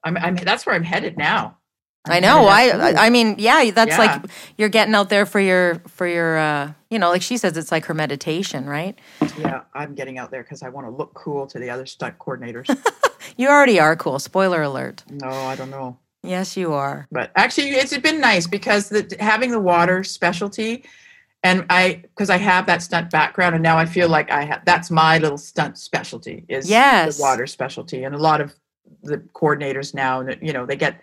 Speaker 2: I'm, I'm that's where I'm headed now. I'm
Speaker 1: I know. I, I mean, yeah, that's
Speaker 2: Yeah.
Speaker 1: like you're getting out there for your for your uh, you know, like she says it's like her meditation, right?
Speaker 2: yeah, I'm getting out there because I want to look cool to the other stunt coordinators.
Speaker 1: You already are cool. Spoiler alert.
Speaker 2: no, I don't know.
Speaker 1: Yes, you are.
Speaker 2: but actually it's been nice because the having the water specialty and i because i have that stunt background and now i feel like i have that's my little stunt specialty is
Speaker 1: Yes.
Speaker 2: the water specialty and a lot of the coordinators now you know they get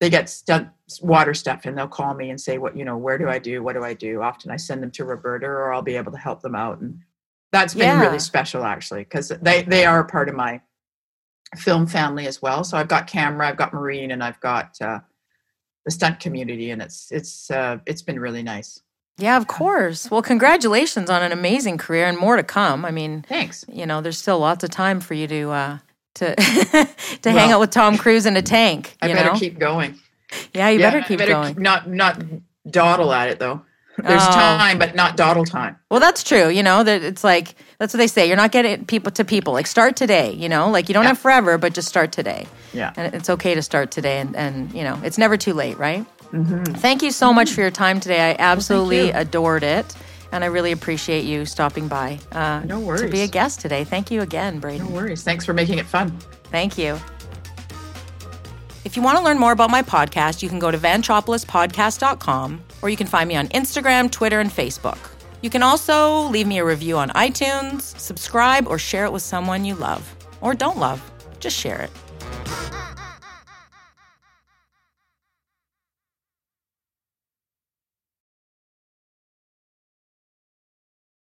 Speaker 2: they get stunt water stuff and they'll call me and say what you know where do i do what do i do often i send them to roberta or i'll be able to help them out and that's been
Speaker 1: Yeah.
Speaker 2: really special actually because they they are a part of my film family as well so i've got camera i've got marine and i've got uh, the stunt community and it's it's uh, it's been really nice
Speaker 1: Yeah, of course. Well, congratulations on an amazing career and more to come. I mean,
Speaker 2: thanks
Speaker 1: you know, there's still lots of time for you to uh to to hang out with Tom Cruise in a tank,
Speaker 2: i better
Speaker 1: know.
Speaker 2: keep going
Speaker 1: yeah, you
Speaker 2: Yeah,
Speaker 1: better keep
Speaker 2: better
Speaker 1: going.
Speaker 2: not not dawdle at it though there's
Speaker 1: Oh.
Speaker 2: time but not dawdle time
Speaker 1: Well, that's true. You know, that it's like that's what they say. You're not getting people to people. Like start today. You know, like you don't
Speaker 2: Yeah.
Speaker 1: have forever, but just start today.
Speaker 2: yeah
Speaker 1: And it's okay to start today. And and you know, it's never too late, right? Mm-hmm. Thank you so much for your time today. I absolutely
Speaker 2: you.
Speaker 1: adored it, and I really appreciate you stopping by. Uh,
Speaker 2: No
Speaker 1: To be a guest today. Thank you again, Braden.
Speaker 2: no worries thanks for making it fun
Speaker 1: Thank you. If you want to learn more about my podcast, you can go to vantropolispodcast.com or you can find me on Instagram, Twitter, and Facebook. You can also leave me a review on iTunes, subscribe, or share it with someone you love or don't love. Just share it.